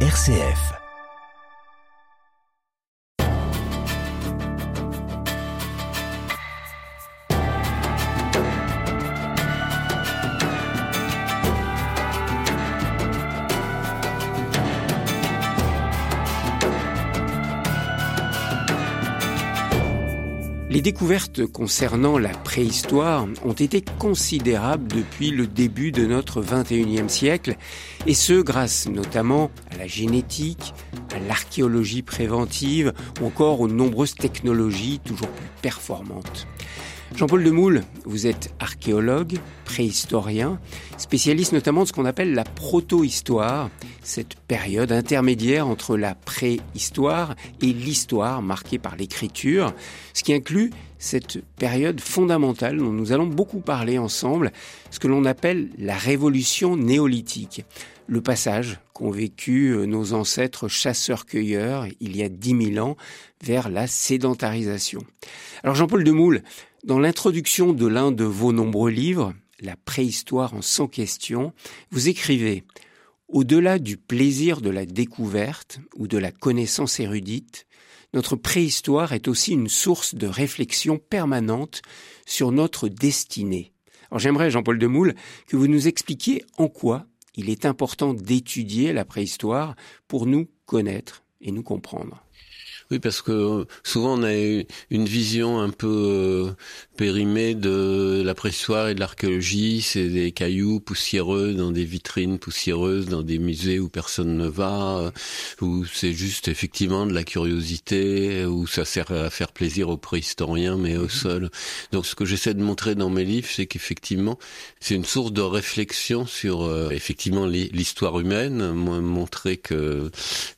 RCF. Découvertes concernant la préhistoire ont été considérables depuis le début de notre 21e siècle, et ce grâce notamment à la génétique, à l'archéologie préventive ou encore aux nombreuses technologies toujours plus performantes. Jean-Paul Demoule, vous êtes archéologue, préhistorien, spécialiste notamment de ce qu'on appelle la proto-histoire, cette période intermédiaire entre la préhistoire et l'histoire marquée par l'écriture, ce qui inclut cette période fondamentale dont nous allons beaucoup parler ensemble, ce que l'on appelle la révolution néolithique, le passage qu'ont vécu euh, nos ancêtres chasseurs-cueilleurs il y a dix mille ans vers la sédentarisation. Alors Jean-Paul Demoule, dans l'introduction de l'un de vos nombreux livres, La préhistoire en 100 questions, vous écrivez Au-delà du plaisir de la découverte ou de la connaissance érudite, notre préhistoire est aussi une source de réflexion permanente sur notre destinée. Alors j'aimerais, Jean-Paul Demoule, que vous nous expliquiez en quoi il est important d'étudier la préhistoire pour nous connaître et nous comprendre. Oui, parce que souvent on a une vision un peu euh, périmée de la préhistoire et de l'archéologie. C'est des cailloux poussiéreux dans des vitrines poussiéreuses, dans des musées où personne ne va, euh, où c'est juste effectivement de la curiosité, où ça sert à faire plaisir aux préhistoriens, mais au mhm. seul. Donc ce que j'essaie de montrer dans mes livres, c'est qu'effectivement, c'est une source de réflexion sur euh, effectivement l'histoire humaine, montrer que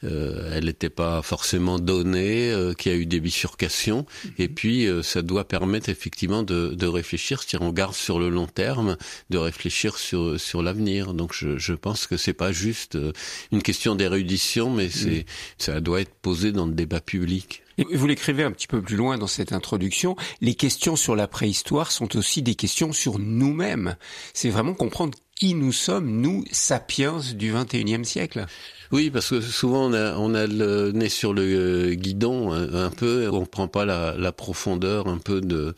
elle n'était pas forcément donnée euh, qui a eu des bifurcations, et puis euh, ça doit permettre effectivement de, de réfléchir, si on garde sur le long terme, de réfléchir sur sur l'avenir. Donc je, je pense que c'est pas juste euh, une question d'érudition, mais c'est ça doit être posé dans le débat public. Vous l'écrivez un petit peu plus loin dans cette introduction, les questions sur la préhistoire sont aussi des questions sur nous-mêmes. C'est vraiment comprendre qui nous sommes, nous, sapiens du 21e siècle. Oui, parce que souvent on a, on a le nez sur le euh, guidon un, peu, on prend pas la, la profondeur un peu de,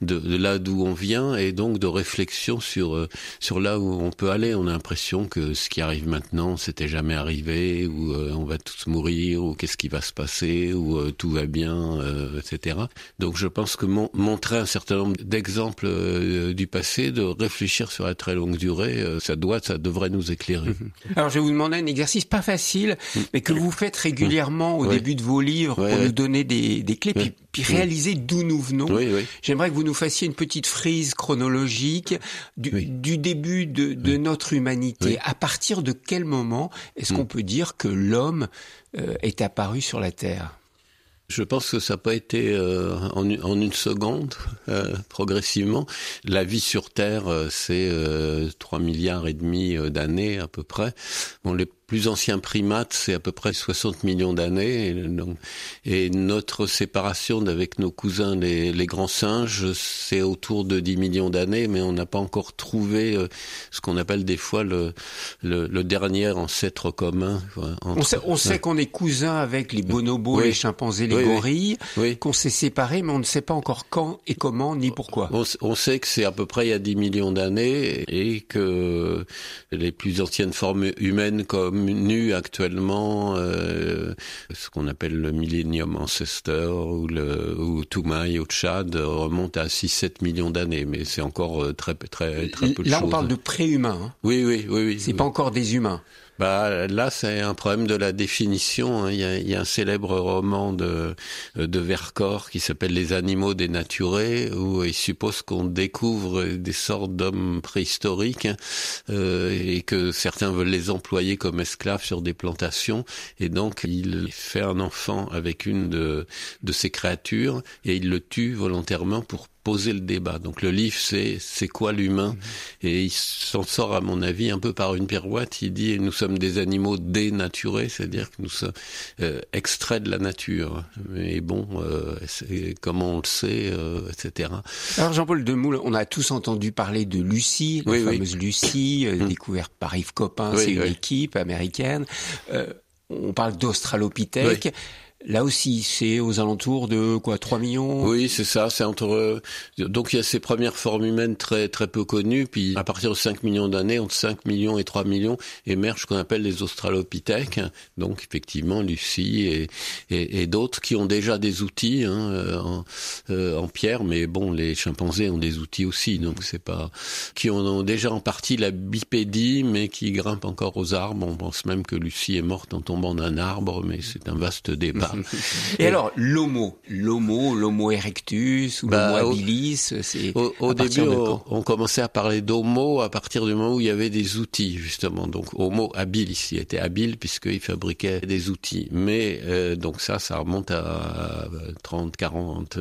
de, là d'où on vient et donc de réflexion sur euh, sur là où on peut aller. On a l'impression que ce qui arrive maintenant, c'était jamais arrivé, ou euh, on va tous mourir, ou qu'est-ce qui va se passer, ou tout va bien, etc. Donc je pense que montrer un certain nombre d'exemples du passé, de réfléchir sur la très longue durée, ça doit, ça devrait nous éclairer. Mhm. Alors je vais vous demander un exercice pas facile mais que vous faites régulièrement au début de vos livres pour nous donner des, des clés, puis, puis réaliser d'où nous venons. J'aimerais que vous nous fassiez une petite frise chronologique du, du début de, de notre humanité. À partir de quel moment est-ce mm. qu'on peut dire que l'homme euh, est apparu sur la Terre? Je pense que ça n'a pas été euh, en, une seconde, euh, progressivement. La vie sur Terre, euh, c'est 3 milliards et demi d'années à peu près. Plus anciens primates, c'est à peu près 60 millions d'années. Et, notre séparation d'avec nos cousins, les, les grands singes, c'est autour de 10 millions d'années, mais on n'a pas encore trouvé euh, ce qu'on appelle des fois le, le, le, dernier ancêtre commun. on sait, on sait qu'on est cousins avec les bonobos, les chimpanzés, les gorilles, qu'on s'est séparés, mais on ne sait pas encore quand et comment, ni pourquoi. On, on sait que c'est à peu près il y a 10 millions d'années et que les plus anciennes formes humaines comme nu actuellement euh, ce qu'on appelle le Millennium Ancestor ou le ou Toumaï au Tchad remonte à 6-7 millions d'années, mais c'est encore euh, très très très peu de Là, on parle de préhumains. Hein. Oui, oui, oui, oui. C'est pas encore des humains. Bah là, c'est un problème de la définition. Hein. Il y a, un célèbre roman de Vercors qui s'appelle Les animaux dénaturés, où il suppose qu'on découvre des sortes d'hommes préhistoriques hein, euh, et que certains veulent les employer comme esclaves sur des plantations. Et donc, il fait un enfant avec une de ces créatures et il le tue volontairement pour poser le débat. Donc le livre, c'est c'est quoi l'humain? Mhm. Et il s'en sort, à mon avis, un peu par une pirouette. Il dit nous sommes des animaux dénaturés, c'est-à-dire que nous sommes euh, extraits de la nature. Mais bon, euh, comment on le sait, euh, etc. Alors Jean-Paul Demoule, on a tous entendu parler de Lucie, la fameuse Lucie, euh, mhm. découverte par Yves Coppin, c'est une équipe américaine. on parle d'Australopithèque. Là aussi, c'est aux alentours de quoi 3 millions? Oui, c'est ça, c'est entre donc il y a ces premières formes humaines très très peu connues puis à partir de 5 millions d'années, entre 5 millions et 3 millions émergent ce qu'on appelle les australopithèques. Donc effectivement Lucie et et, et d'autres qui ont déjà des outils hein, euh, en, euh, en, pierre mais bon les chimpanzés ont des outils aussi donc c'est pas qui ont déjà en partie la bipédie mais qui grimpent encore aux arbres. On pense même que Lucie est morte en tombant d'un arbre mais c'est un vaste débat. Et, alors, l'homo, l'homo, l'homo erectus ou bah, l'homo habilis, c'est au, au début on, on, commençait à parler d'homo à partir du moment où il y avait des outils justement. Donc homo habilis, il était habile puisqu'il fabriquait des outils. Mais euh, donc ça, ça remonte à 30, 40,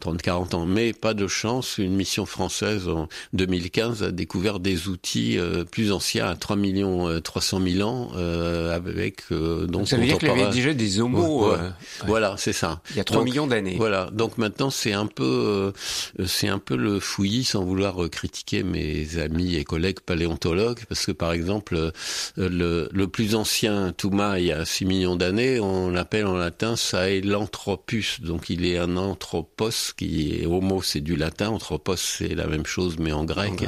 30, 40 ans. Mais pas de chance, une mission française en 2015 a découvert des outils euh, plus anciens à 3 millions 300 euh, 000 ans euh, avec donc, donc ça veut dire qu'il y avait déjà des homos voilà, c'est ça. Il y a 3 millions d'années. Voilà. Donc maintenant, c'est un peu, euh, c'est un peu le fouillis, sans vouloir euh, critiquer mes amis et collègues paléontologues, parce que par exemple, euh, le, le plus ancien Touma, il y a 6 millions d'années, on l'appelle en latin Sahelanthropus. Donc il est un anthropos qui est homo, c'est du latin. Anthropos, c'est la même chose, mais en grec.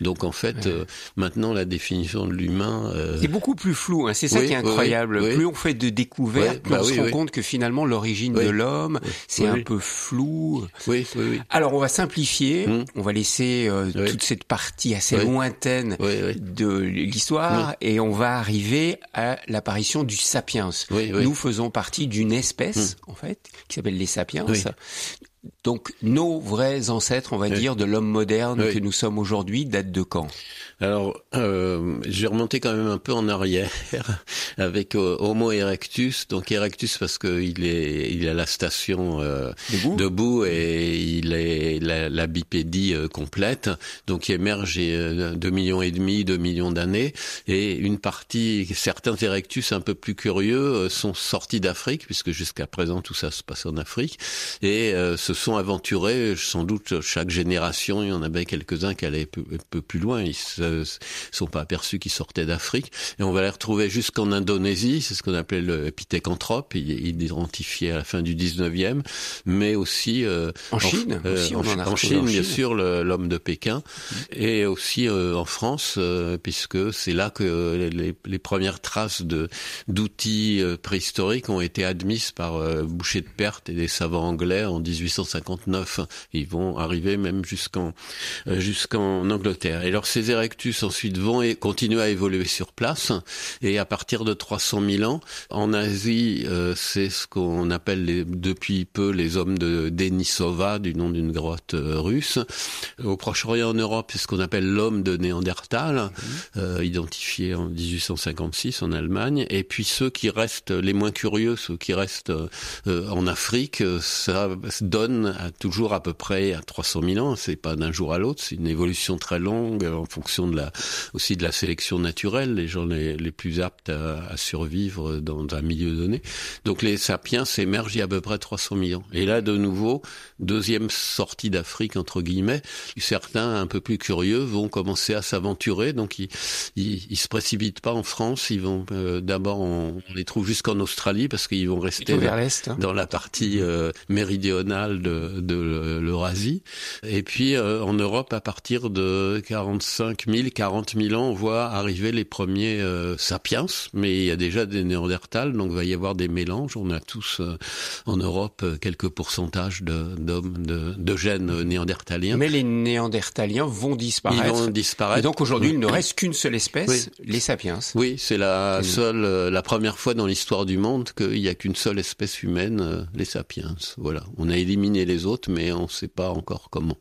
Donc en fait, maintenant, la définition de l'humain. C'est beaucoup plus flou. Hein. C'est ça qui est incroyable. plus on fait de découvertes, plus bah on se rend compte que finalement l'origine de l'homme, c'est un peu flou. Oui, oui, Alors on va simplifier, hmm. on va laisser euh, toute cette partie assez lointaine de l'histoire et on va arriver à l'apparition du sapiens. Nous faisons partie d'une espèce hmm. en fait qui s'appelle les sapiens. Donc nos vrais ancêtres, on va dire, de l'homme moderne que nous sommes aujourd'hui, datent de quand? Alors, euh, j'ai remonté quand même un peu en arrière avec euh, Homo erectus. Donc erectus parce qu'il est, il a la station euh, debout. et il est la, la bipédie euh, complète. Donc il émerge euh, deux millions et demi, deux millions d'années. Et une partie, certains erectus un peu plus curieux sont sortis d'Afrique puisque jusqu'à présent tout ça se passe en Afrique et se sont aventurés. Sans doute chaque génération, il y en avait quelques-uns qui allaient un peu, plus loin. Ils ne sont pas aperçus qu'ils sortaient d'Afrique. Et on va les retrouver jusqu'en Indonésie, c'est ce qu'on appelait le pithécanthrope, il, il identifié à la fin du 19e, mais aussi euh, en Chine, euh, aussi, en, en, Chine, bien sûr, l'homme de Pékin, et aussi euh, en France, euh, puisque c'est là que les, les, premières traces d'outils euh, préhistoriques ont été admises par Boucher de Perte et des savants anglais en 1859. Ils vont arriver même jusqu'en jusqu'en Angleterre. Et alors ces érectus ensuite vont et continuer à évoluer sur place. Et à partir de 300 000 ans, en Asie, euh, c'est ce qu'on appelle les, depuis peu les hommes de Denisova, du nom d'une grotte euh, russe. Au Proche-Orient, en Europe, c'est ce qu'on appelle l'homme de Néandertal, mmh. euh, identifié en 1856 en Allemagne. Et puis ceux qui restent les moins curieux, ceux qui restent en Afrique, ça donne toujours à peu près à 300 000 ans. C'est pas d'un jour à l'autre, c'est une évolution très longue en fonction de la, aussi de la sélection naturelle, les gens les, les plus aptes à, à, survivre dans un milieu donné. Donc les sapiens s'émergent il y a à peu près 300 000 ans. Et là, de nouveau, deuxième sortie d'Afrique, entre guillemets, certains un peu plus curieux vont commencer à s'aventurer, donc ils, ils, ils, se précipitent pas en France, ils vont euh, d'abord, on, les trouve jusqu'en Australie parce qu'ils vont rester vers l'est, hein. dans la partie euh, méridionale de, de l'Eurasie. Et puis euh, en Europe, à partir de 45 000 40 000 ans, on voit arriver les premiers euh, sapiens, mais il y a déjà des néandertals, donc il va y avoir des mélanges. On a tous euh, en Europe quelques pourcentages d'hommes, de, de, gènes néandertaliens. Mais les néandertaliens vont disparaître. Ils vont disparaître. Et donc aujourd'hui, il ne reste qu'une seule espèce, les sapiens. Oui, c'est la seule, la première fois dans l'histoire du monde qu'il n'y a qu'une seule espèce humaine, les sapiens. Voilà. On a éliminé les autres, mais on ne sait pas encore comment.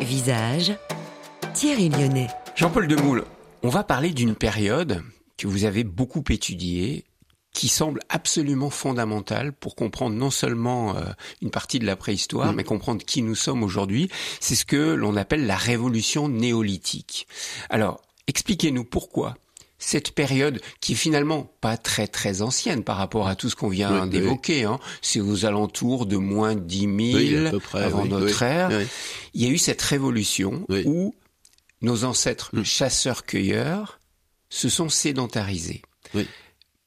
Visage Thierry Lyonnais. Jean-Paul Demoule, on va parler d'une période que vous avez beaucoup étudiée, qui semble absolument fondamentale pour comprendre non seulement euh, une partie de la préhistoire, mm. mais comprendre qui nous sommes aujourd'hui. C'est ce que l'on appelle la révolution néolithique. Alors, expliquez-nous pourquoi cette période qui est finalement pas très très ancienne par rapport à tout ce qu'on vient d'évoquer, hein. c'est aux alentours de moins 10 000 avant notre ère, il y a eu cette révolution où nos ancêtres hmm. chasseurs-cueilleurs se sont sédentarisés.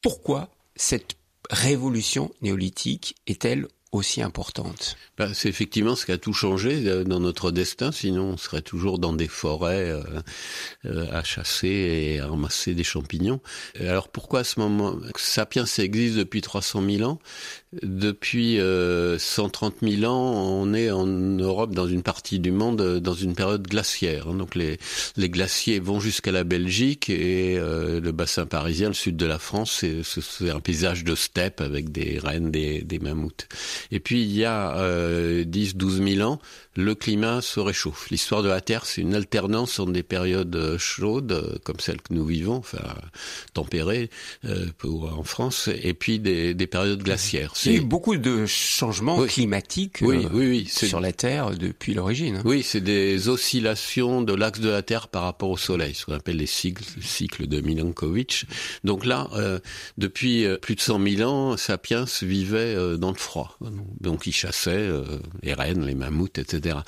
Pourquoi cette révolution néolithique est-elle aussi importante bah, C'est effectivement ce qui a tout changé euh, dans notre destin, sinon on serait toujours dans des forêts euh, euh, à chasser et à ramasser des champignons. Alors pourquoi à ce moment Sapiens existe depuis 300 000 ans? Depuis euh, 130 000 ans, on est en Europe, dans une partie du monde, dans une période glaciaire. Hein. Donc les, les glaciers vont jusqu'à la Belgique et euh, le bassin parisien, le sud de la France, c'est un paysage de steppe avec des rennes, des, des mammouths. Et puis il y a euh, 10-12 000 ans, le climat se réchauffe. L'histoire de la Terre, c'est une alternance entre des périodes euh, chaudes, euh, comme celle que nous vivons, enfin tempérées euh, en France, et puis des, des périodes glaciaires. Il y a eu beaucoup de changements oui. climatiques oui, oui, oui, sur la Terre depuis l'origine. Hein. Oui, c'est des oscillations de l'axe de la Terre par rapport au Soleil, ce qu'on appelle les cycles, cycles de Milankovitch. Donc là, euh, depuis plus de 100 000 ans, Sapiens vivait euh, dans le froid. Donc il chassait euh, les rennes, les mammouths, etc.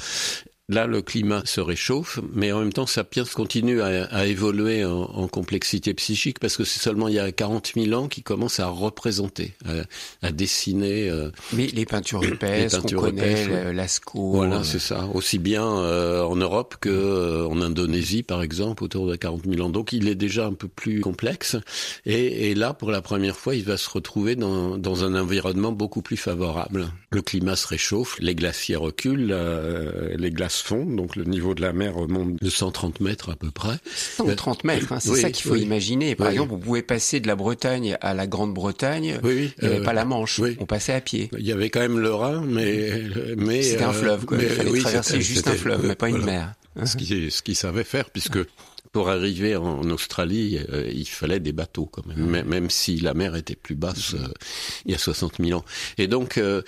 Là, le climat se réchauffe, mais en même temps, Sapiens continue à, à évoluer en, en, complexité psychique parce que c'est seulement il y a 40 000 ans qu'il commence à représenter, à, à dessiner. Euh, mais les peintures épaisses, qu'on connaît, ouais. Lascaux. Voilà, euh... c'est ça. Aussi bien euh, en Europe que euh, en Indonésie, par exemple, autour de 40 000 ans. Donc, il est déjà un peu plus complexe. Et, et là, pour la première fois, il va se retrouver dans, dans, un environnement beaucoup plus favorable. Le climat se réchauffe, les glaciers reculent, euh, les glaces fond, donc le niveau de la mer remonte de 130 mètres à peu près. 130 mètres, hein, c'est oui, ça qu'il faut oui. imaginer. Par oui. exemple, vous pouvez passer de la Bretagne à la Grande-Bretagne, il n'y avait euh, pas la Manche, on passait à pied. Il y avait quand même le Rhin, mais... mais C'était un fleuve, quoi. Mais, il fallait traverser juste un fleuve, mais pas une mer. Ce qu'il ce savait faire, puisque pour arriver en Australie, euh, il fallait des bateaux quand même, mmh. même si la mer était plus basse euh, il y a 60 000 ans. Et donc, euh,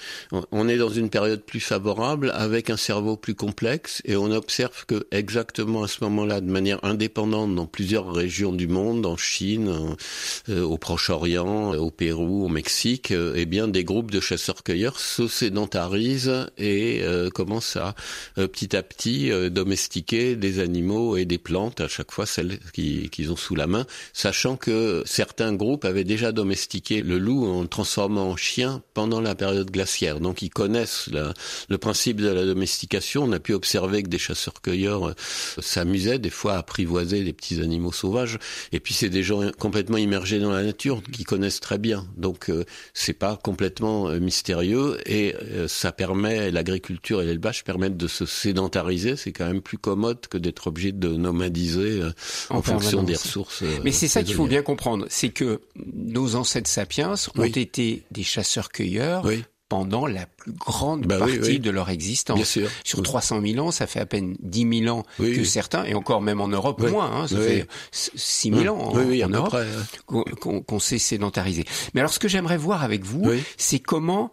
on est dans une période plus favorable, avec un cerveau plus complexe, et on observe que exactement à ce moment-là, de manière indépendante, dans plusieurs régions du monde, en Chine, au Proche-Orient, au Pérou, au Mexique, eh bien, des groupes de chasseurs-cueilleurs se sédentarisent et commencent à petit à petit domestiquer des animaux et des plantes à chaque fois celles qu'ils qui ont sous la main, sachant que certains groupes avaient déjà domestiqué le loup en le transformant en chien pendant la période glaciaire. Donc ils connaissent la, le principe de la domestication. On a pu observer que des chasseurs-cueilleurs euh, s'amusaient des fois à apprivoiser des petits animaux sauvages. Et puis c'est des gens complètement immergés dans la nature qui connaissent très bien. Donc euh, c'est pas complètement euh, mystérieux et ça permet l'agriculture et l'élevage permettent de se sédentariser. C'est quand même plus commode que d'être obligé de nomadiser en, en fonction des ressources. Euh, Mais c'est ça qu'il faut bien comprendre, c'est que nos ancêtres sapiens ont été des chasseurs-cueilleurs. Oui pendant la plus grande bah partie oui, oui. de leur existence. Bien sûr. Sur 300 000 ans, ça fait à peine 10 000 ans que certains, et encore même en Europe moins, hein, ça fait 6 000 ans en, en Europe qu'on qu s'est sédentarisé. Mais alors ce que j'aimerais voir avec vous, c'est comment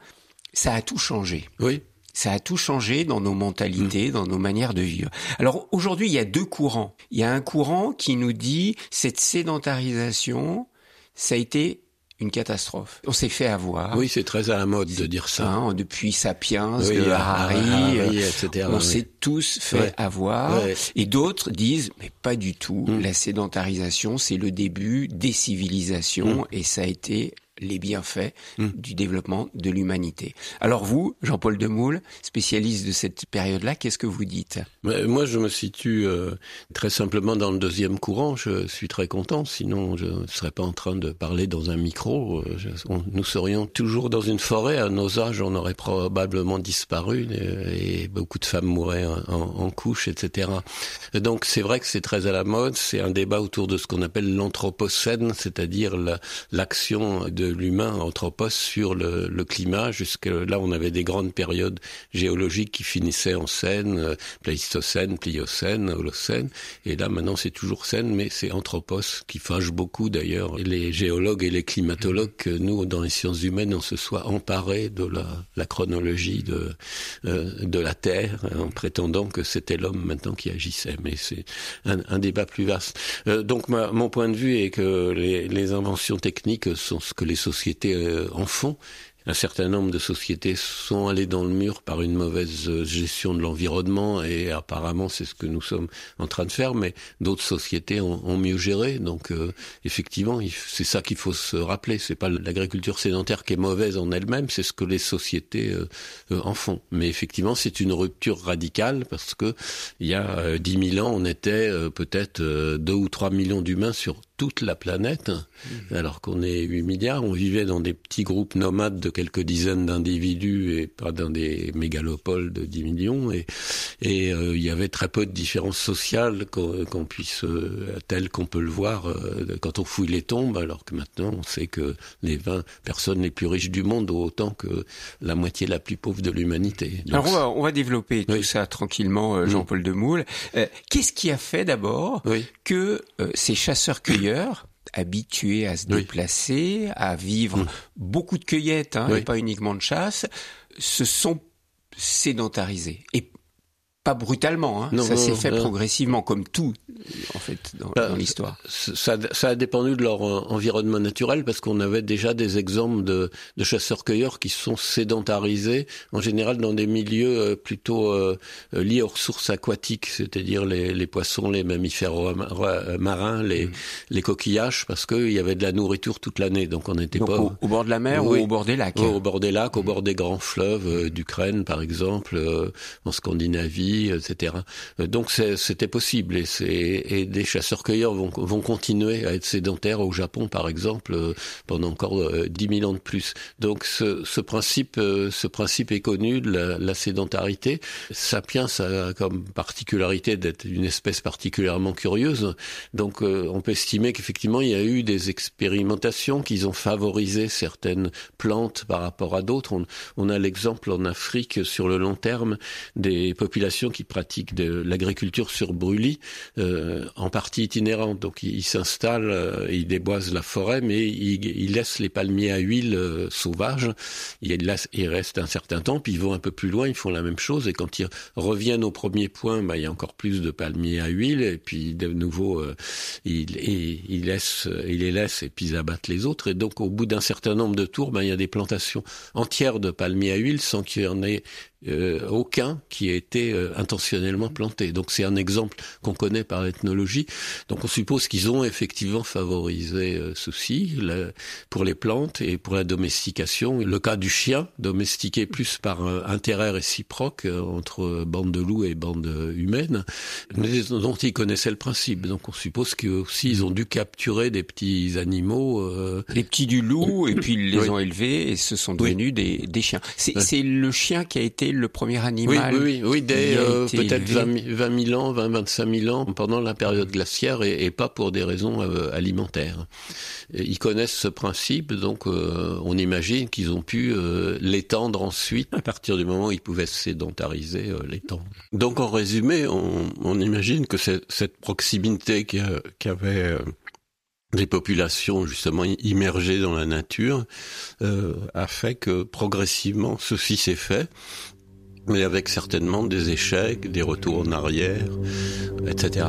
ça a tout changé. Oui. Ça a tout changé dans nos mentalités, mmh. dans nos manières de vivre. Alors aujourd'hui, il y a deux courants. Il y a un courant qui nous dit cette sédentarisation, ça a été une catastrophe. On s'est fait avoir. Oui, c'est très à la mode de dire ça. Hein, depuis Sapiens, oui, de Harari, Harari etc. On oui. s'est tous fait ouais. avoir. Ouais. Et d'autres disent, mais pas du tout. Mm. La sédentarisation, c'est le début des civilisations mm. et ça a été les bienfaits mmh. du développement de l'humanité. Alors vous, Jean-Paul Demoule, spécialiste de cette période-là, qu'est-ce que vous dites? Moi, je me situe euh, très simplement dans le deuxième courant. Je suis très content, sinon je ne serais pas en train de parler dans un micro. Euh, je, on, nous serions toujours dans une forêt. À nos âges, on aurait probablement disparu et, et beaucoup de femmes mourraient en, en, en couche, etc. Donc c'est vrai que c'est très à la mode. C'est un débat autour de ce qu'on appelle l'anthropocène, c'est-à-dire l'action la, de l'humain anthropos sur le, le, climat. Jusque là, on avait des grandes périodes géologiques qui finissaient en scène, euh, Pléistocène, Pliocène, Holocène. Et là, maintenant, c'est toujours scène, mais c'est anthropos qui fâche beaucoup d'ailleurs les géologues et les climatologues que nous, dans les sciences humaines, on se soit emparés de la, la chronologie de, euh, de la Terre en prétendant que c'était l'homme maintenant qui agissait. Mais c'est un, un, débat plus vaste. Euh, donc, ma, mon point de vue est que les, les inventions techniques sont ce que les sociétés euh, en font un certain nombre de sociétés sont allées dans le mur par une mauvaise euh, gestion de l'environnement et apparemment c'est ce que nous sommes en train de faire, mais d'autres sociétés ont, mieux géré. Donc euh, effectivement, c'est ça qu'il faut se rappeler. C'est pas l'agriculture sédentaire qui est mauvaise en elle-même, c'est ce que les sociétés euh, en font. Mais effectivement, c'est une rupture radicale parce que il y a dix mille ans, on était peut-être deux ou trois millions d'humains sur toute la planète, mmh. alors qu'on est 8 milliards. On vivait dans des petits groupes nomades de quelques dizaines d'individus et pas dans des mégalopoles de 10 millions. Et, et euh, il y avait très peu de différences sociales qu'on puisse, euh, telles qu'on peut le voir euh, quand on fouille les tombes, alors que maintenant on sait que les 20 personnes les plus riches du monde ont autant que la moitié la plus pauvre de l'humanité. Alors on va, on va développer tout ça tranquillement, mmh. Jean-Paul Demoule. Qu'est-ce qui a fait d'abord que ces chasseurs-cueilleurs habitués à se déplacer, à vivre mmh. beaucoup de cueillettes hein, et pas uniquement de chasse, se sont sédentarisés. Et pas brutalement, hein. ça s'est fait progressivement, comme tout en fait dans, bah, l'histoire. Ça, ça, a dépendu de leur euh, environnement naturel parce qu'on avait déjà des exemples de, de chasseurs-cueilleurs qui sont sédentarisés en général dans des milieux euh, plutôt euh, liés aux ressources aquatiques, c'est-à-dire les, les, poissons, les mammifères marins, les, mm. les coquillages, parce qu'il y avait de la nourriture toute l'année, donc on n'était pas au, bord de la mer ou au bord des lacs. Au bord des lacs, au bord des grands fleuves d'Ukraine par exemple, en Scandinavie, etc. Donc c'était possible et et, des chasseurs-cueilleurs vont, vont continuer à être sédentaires au Japon, par exemple, euh, pendant encore euh, dix 10 000 ans de plus. Donc ce, ce principe, euh, ce principe est connu de la, la, sédentarité. Sapiens a comme particularité d'être une espèce particulièrement curieuse. Donc on peut estimer qu'effectivement il y a eu des expérimentations qui ont favorisé certaines plantes par rapport à d'autres. On, on a l'exemple en Afrique sur le long terme des populations qui pratiquent de l'agriculture sur brûlis. Euh, en partie itinérante. Donc il, s'installe, euh, il déboise la forêt, mais il, il, laisse les palmiers à huile euh, sauvages. Il, il, reste un certain temps, puis ils vont un peu plus loin, ils font la même chose. Et quand ils reviennent au premier point, bah, il y a encore plus de palmiers à huile. Et puis de nouveau, il, il, laisse, il les laisse et puis ils abattent les autres. Et donc au bout d'un certain nombre de tours, bah, il y a des plantations entières de palmiers à huile sans qu'il y en ait euh, aucun qui a été euh, intentionnellement planté. Donc c'est un exemple qu'on connaît par l'ethnologie. Donc on suppose qu'ils ont effectivement favorisé euh, ceci pour les plantes et pour la domestication. Le cas du chien, domestiqué plus par intérêt réciproque entre bande de loups et bande humaine, mais dont ils connaissaient le principe. Donc on suppose qu'aussi ils ont dû capturer des petits animaux. Les petits du loup, et puis ils les ont élevés et ce sont devenus des, des chiens. C'est le chien qui a été le premier animal. Oui, oui, oui, dès euh, peut-être 20, 000 ans, 20, 25 000 ans pendant la période glaciaire et, pas pour des raisons euh, alimentaires. ils connaissent ce principe, donc euh, on imagine qu'ils ont pu l'étendre ensuite à partir du moment où ils pouvaient se sédentariser, l'étendre. Donc en résumé, on, on imagine que cette proximité avait des populations justement immergées dans la nature euh, a fait que progressivement ceci s'est fait mais avec certainement des échecs, des retours en arrière, etc.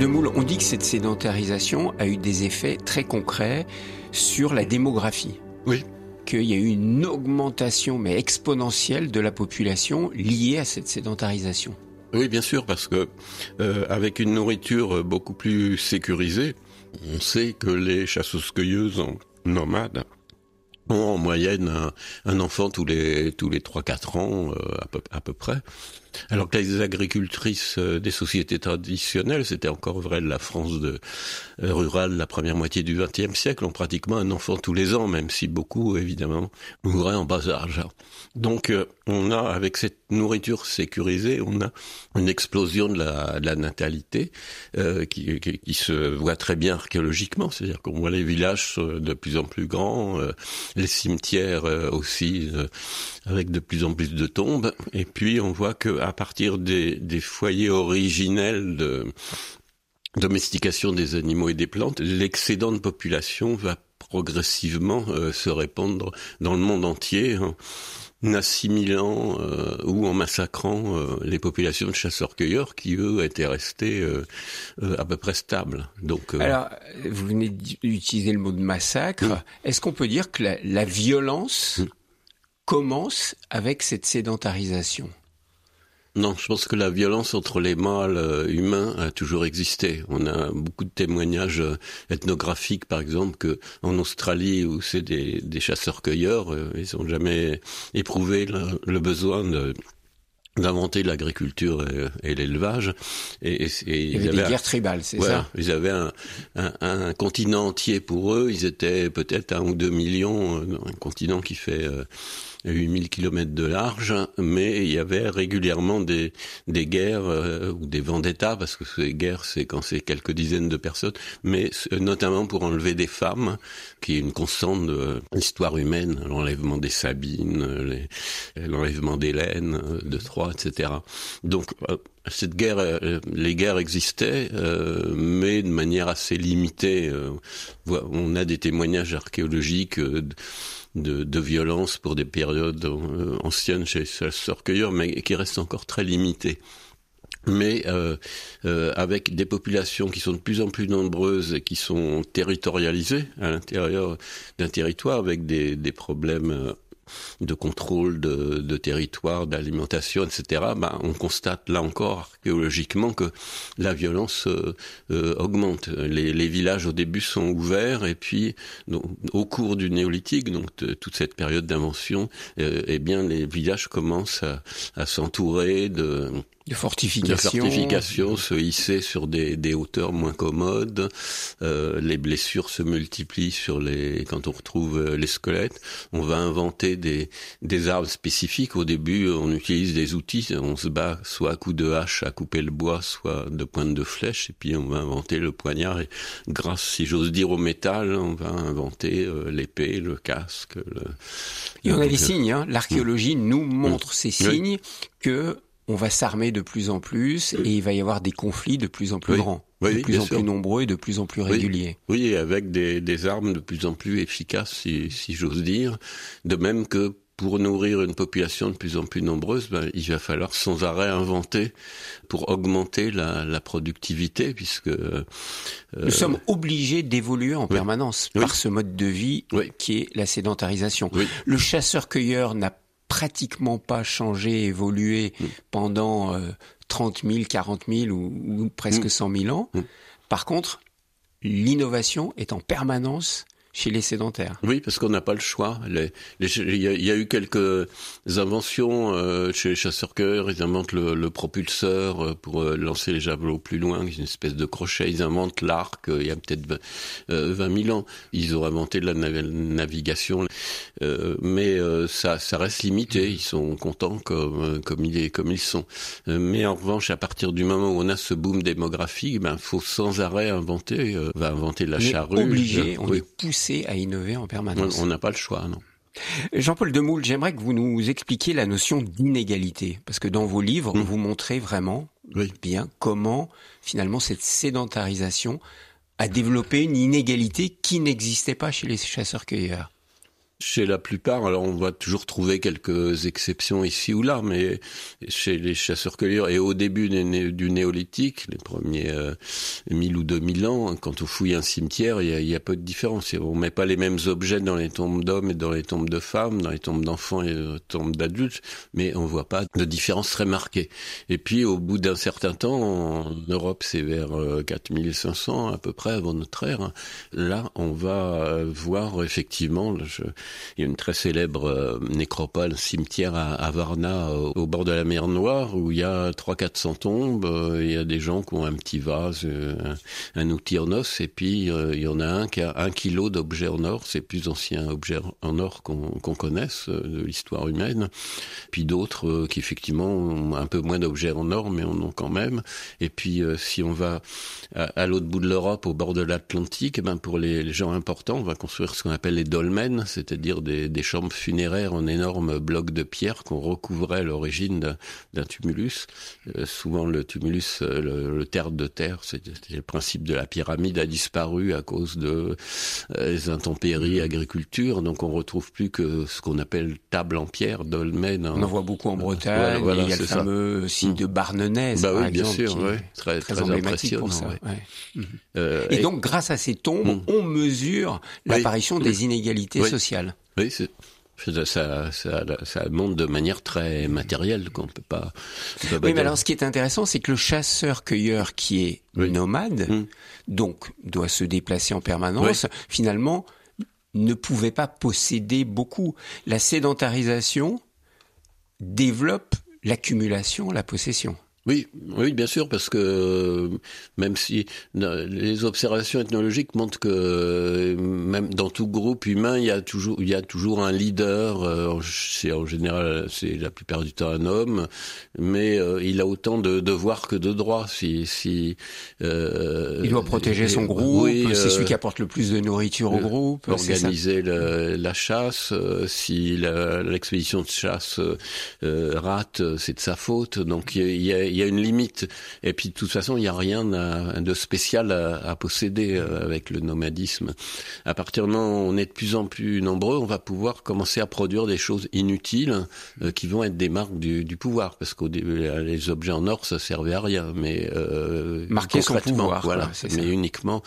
On dit que cette sédentarisation a eu des effets très concrets sur la démographie. Oui. qu'il y a eu une augmentation, mais exponentielle, de la population liée à cette sédentarisation. Oui, bien sûr, parce que euh, avec une nourriture beaucoup plus sécurisée, on sait que les chasseuses-cueilleuses nomades en moyenne un, enfant tous les tous les trois quatre ans euh, à, peu, près. Alors que les agricultrices euh, des sociétés traditionnelles, c'était encore vrai de la France euh, rurale la première moitié du XXe siècle, ont pratiquement un enfant tous les ans, même si beaucoup, évidemment, mouraient en bas âge. Donc, euh, on a, avec cette nourriture sécurisée, on a une explosion de la, natalité qui, se voit très bien archéologiquement, c'est-à-dire qu'on voit les villages de plus en plus grands, les cimetières aussi avec de plus en plus de tombes, et puis on voit que à partir des, des foyers originels de domestication des animaux et des plantes, l'excédent de population va progressivement euh, se répandre dans le monde entier. En assimilant euh, ou en massacrant euh, les populations de chasseurs-cueilleurs qui eux étaient restés à peu près stables. Donc alors vous venez d'utiliser le mot de massacre. Est-ce qu'on peut dire que la, la violence commence avec cette sédentarisation? Non, je pense que la violence entre les mâles euh, humains a toujours existé. On a beaucoup de témoignages euh, ethnographiques, par exemple, que en Australie, où c'est des, chasseurs-cueilleurs, euh, ils n'ont jamais éprouvé le, besoin de d'inventer l'agriculture et, l'élevage. Et, il y avait des guerres tribales, c'est ça? Ils avaient un, un, continent entier pour eux. Ils étaient peut-être un ou deux millions, un continent qui fait 8000 kilomètres de large, mais il y avait régulièrement des, des guerres euh, ou des vendettas, parce que ces guerres, c'est quand c'est quelques dizaines de personnes, mais notamment pour enlever des femmes, qui est une constante de l'histoire humaine, l'enlèvement des Sabines, l'enlèvement d'Hélène, de Troie, etc. Donc, euh, cette guerre, euh, les guerres existaient, mais de manière assez limitée. on a des témoignages archéologiques de, de violence pour des périodes euh, anciennes chez chasseurs-cueilleurs, mais qui restent encore très limitées mais euh, euh, avec des populations qui sont de plus en plus nombreuses et qui sont territorialisées à l'intérieur d'un territoire avec des, des problèmes euh, de contrôle de, de territoire, d'alimentation, etc., bah, on constate là encore archéologiquement que la violence euh, euh, augmente. Les, villages au début sont ouverts et puis au cours du néolithique, donc toute cette période d'invention, euh, eh bien les villages commencent à s'entourer de de fortification. De fortification, se hisser sur des, des hauteurs moins commodes. Euh, les blessures se multiplient sur les quand on retrouve euh, les squelettes. On va inventer des, des armes spécifiques. Au début, on utilise des outils. On se bat soit à coups de hache à couper le bois, soit de pointe de flèche. Et puis on va inventer le poignard. Et grâce, si j'ose dire, au métal, on va inventer euh, l'épée, le casque. Le... Et on a des signes. Hein. L'archéologie nous montre ces signes que on va s'armer de plus en plus et il va y avoir des conflits de plus en plus grands, de plus en plus nombreux et de plus en plus réguliers. Oui, avec des, armes de plus en plus efficaces, si, j'ose dire. De même que pour nourrir une population de plus en plus nombreuse, ben, il va falloir sans arrêt inventer pour augmenter la, productivité, puisque euh, nous sommes obligés d'évoluer en permanence par ce mode de vie qui est la sédentarisation. Le chasseur-cueilleur n'a pratiquement pas changé, évolué mm. pendant 30 000, 40 000 ou, presque 100 mm. 000 ans. Mm. Par contre, l'innovation est en permanence chez les sédentaires. Oui, parce qu'on n'a pas le choix. Il y, a eu quelques inventions euh, chez les chasseurs-cueilleurs. Ils inventent le, propulseur euh, pour euh, lancer les javelots plus loin, une espèce de crochet. Ils inventent l'arc il y a peut-être 20, 000 ans. Ils ont inventé la navigation, mais ça, ça reste limité. Ils sont contents comme comme il est, comme ils sont. mais en revanche, à partir du moment où on a ce boom démographique, ben faut sans arrêt inventer. on va inventer la charrue. Obligé, on est poussé à innover en permanence. On n'a pas le choix, non. Jean-Paul Demoule, j'aimerais que vous nous expliquiez la notion d'inégalité, parce que dans vos livres, mmh. vous montrez vraiment bien comment finalement cette sédentarisation a développé une inégalité qui n'existait pas chez les chasseurs-cueilleurs. Chez la plupart, alors on va toujours trouver quelques exceptions ici ou là, mais chez les chasseurs-cueilleurs et au début du néolithique, les premiers euh, 1000 ou 2000 ans, quand on fouille un cimetière, il y a, peu de différence. On met pas les mêmes objets dans les tombes d'hommes et dans les tombes de femmes, dans les tombes d'enfants et dans les tombes d'adultes, mais on voit pas de différence très marquée. Et puis au bout d'un certain temps, en Europe, c'est vers 4500 euh, à peu près avant notre ère, là on va euh, voir effectivement... il y a une très célèbre euh, nécropole, cimetière à, Varna, au, bord de la mer Noire, où il y a 300-400 tombes. Euh, il y a des gens qui ont un petit vase, euh, un, outil en os, et puis il y en a un qui a un kilo d'objets en or. C'est le plus ancien objet en or qu'on connaisse de l'histoire humaine. Puis d'autres qui effectivement ont un peu moins d'objets en or, mais en ont quand même. Et puis si on va à, l'autre bout de l'Europe, au bord de l'Atlantique, eh ben pour les, les gens importants, on va construire ce qu'on appelle les dolmens, c'est-à-dire dire des, des, chambres funéraires en énormes blocs de pierre qu'on recouvrait à l'origine d'un tumulus. Euh, souvent le tumulus, euh, le, le terre de terre, c'était le principe de la pyramide, a disparu à cause de euh, les intempéries, agriculture. Donc on retrouve plus que ce qu'on appelle table en pierre, dolmen. On en voit beaucoup en Bretagne. Voilà, il y a le fameux site de Barnenaise, bah par oui, exemple, bien sûr, qui ouais. très, très, très impressionnant. Pour ça. Ouais. Mmh. Euh, et, et, donc, grâce à ces tombes, mmh. on mesure l'apparition oui. des inégalités oui. sociales. Oui, c'est ça, ça, ça, montre de manière très matérielle qu'on peut pas. On peut pas oui, mais alors ce qui est intéressant, c'est que le chasseur-cueilleur qui est oui. nomade, mmh. donc doit se déplacer en permanence, oui. finalement ne pouvait pas posséder beaucoup. La sédentarisation développe l'accumulation, la possession. Oui, oui, bien sûr, parce que même si les observations ethnologiques montrent que même dans tout groupe humain, il y a toujours, il y a toujours un leader. C'est en général, c'est la plupart du temps un homme, mais il a autant de devoirs que de droits. Si, si euh, il doit protéger son groupe, oui, c'est celui qui apporte le plus de nourriture au groupe, organiser la chasse. Si l'expédition de chasse euh, rate, c'est de sa faute. Donc il y a, il y a une limite. Et puis de toute façon, il n'y a rien à, de spécial à, à, posséder euh, avec le nomadisme. À partir du moment où on est de plus en plus nombreux, on va pouvoir commencer à produire des choses inutiles euh, qui vont être des marques du, du pouvoir. Parce qu'au début, les objets en or, ça servait à rien. Mais euh, marquer son pouvoir, voilà. Quoi, mais uniquement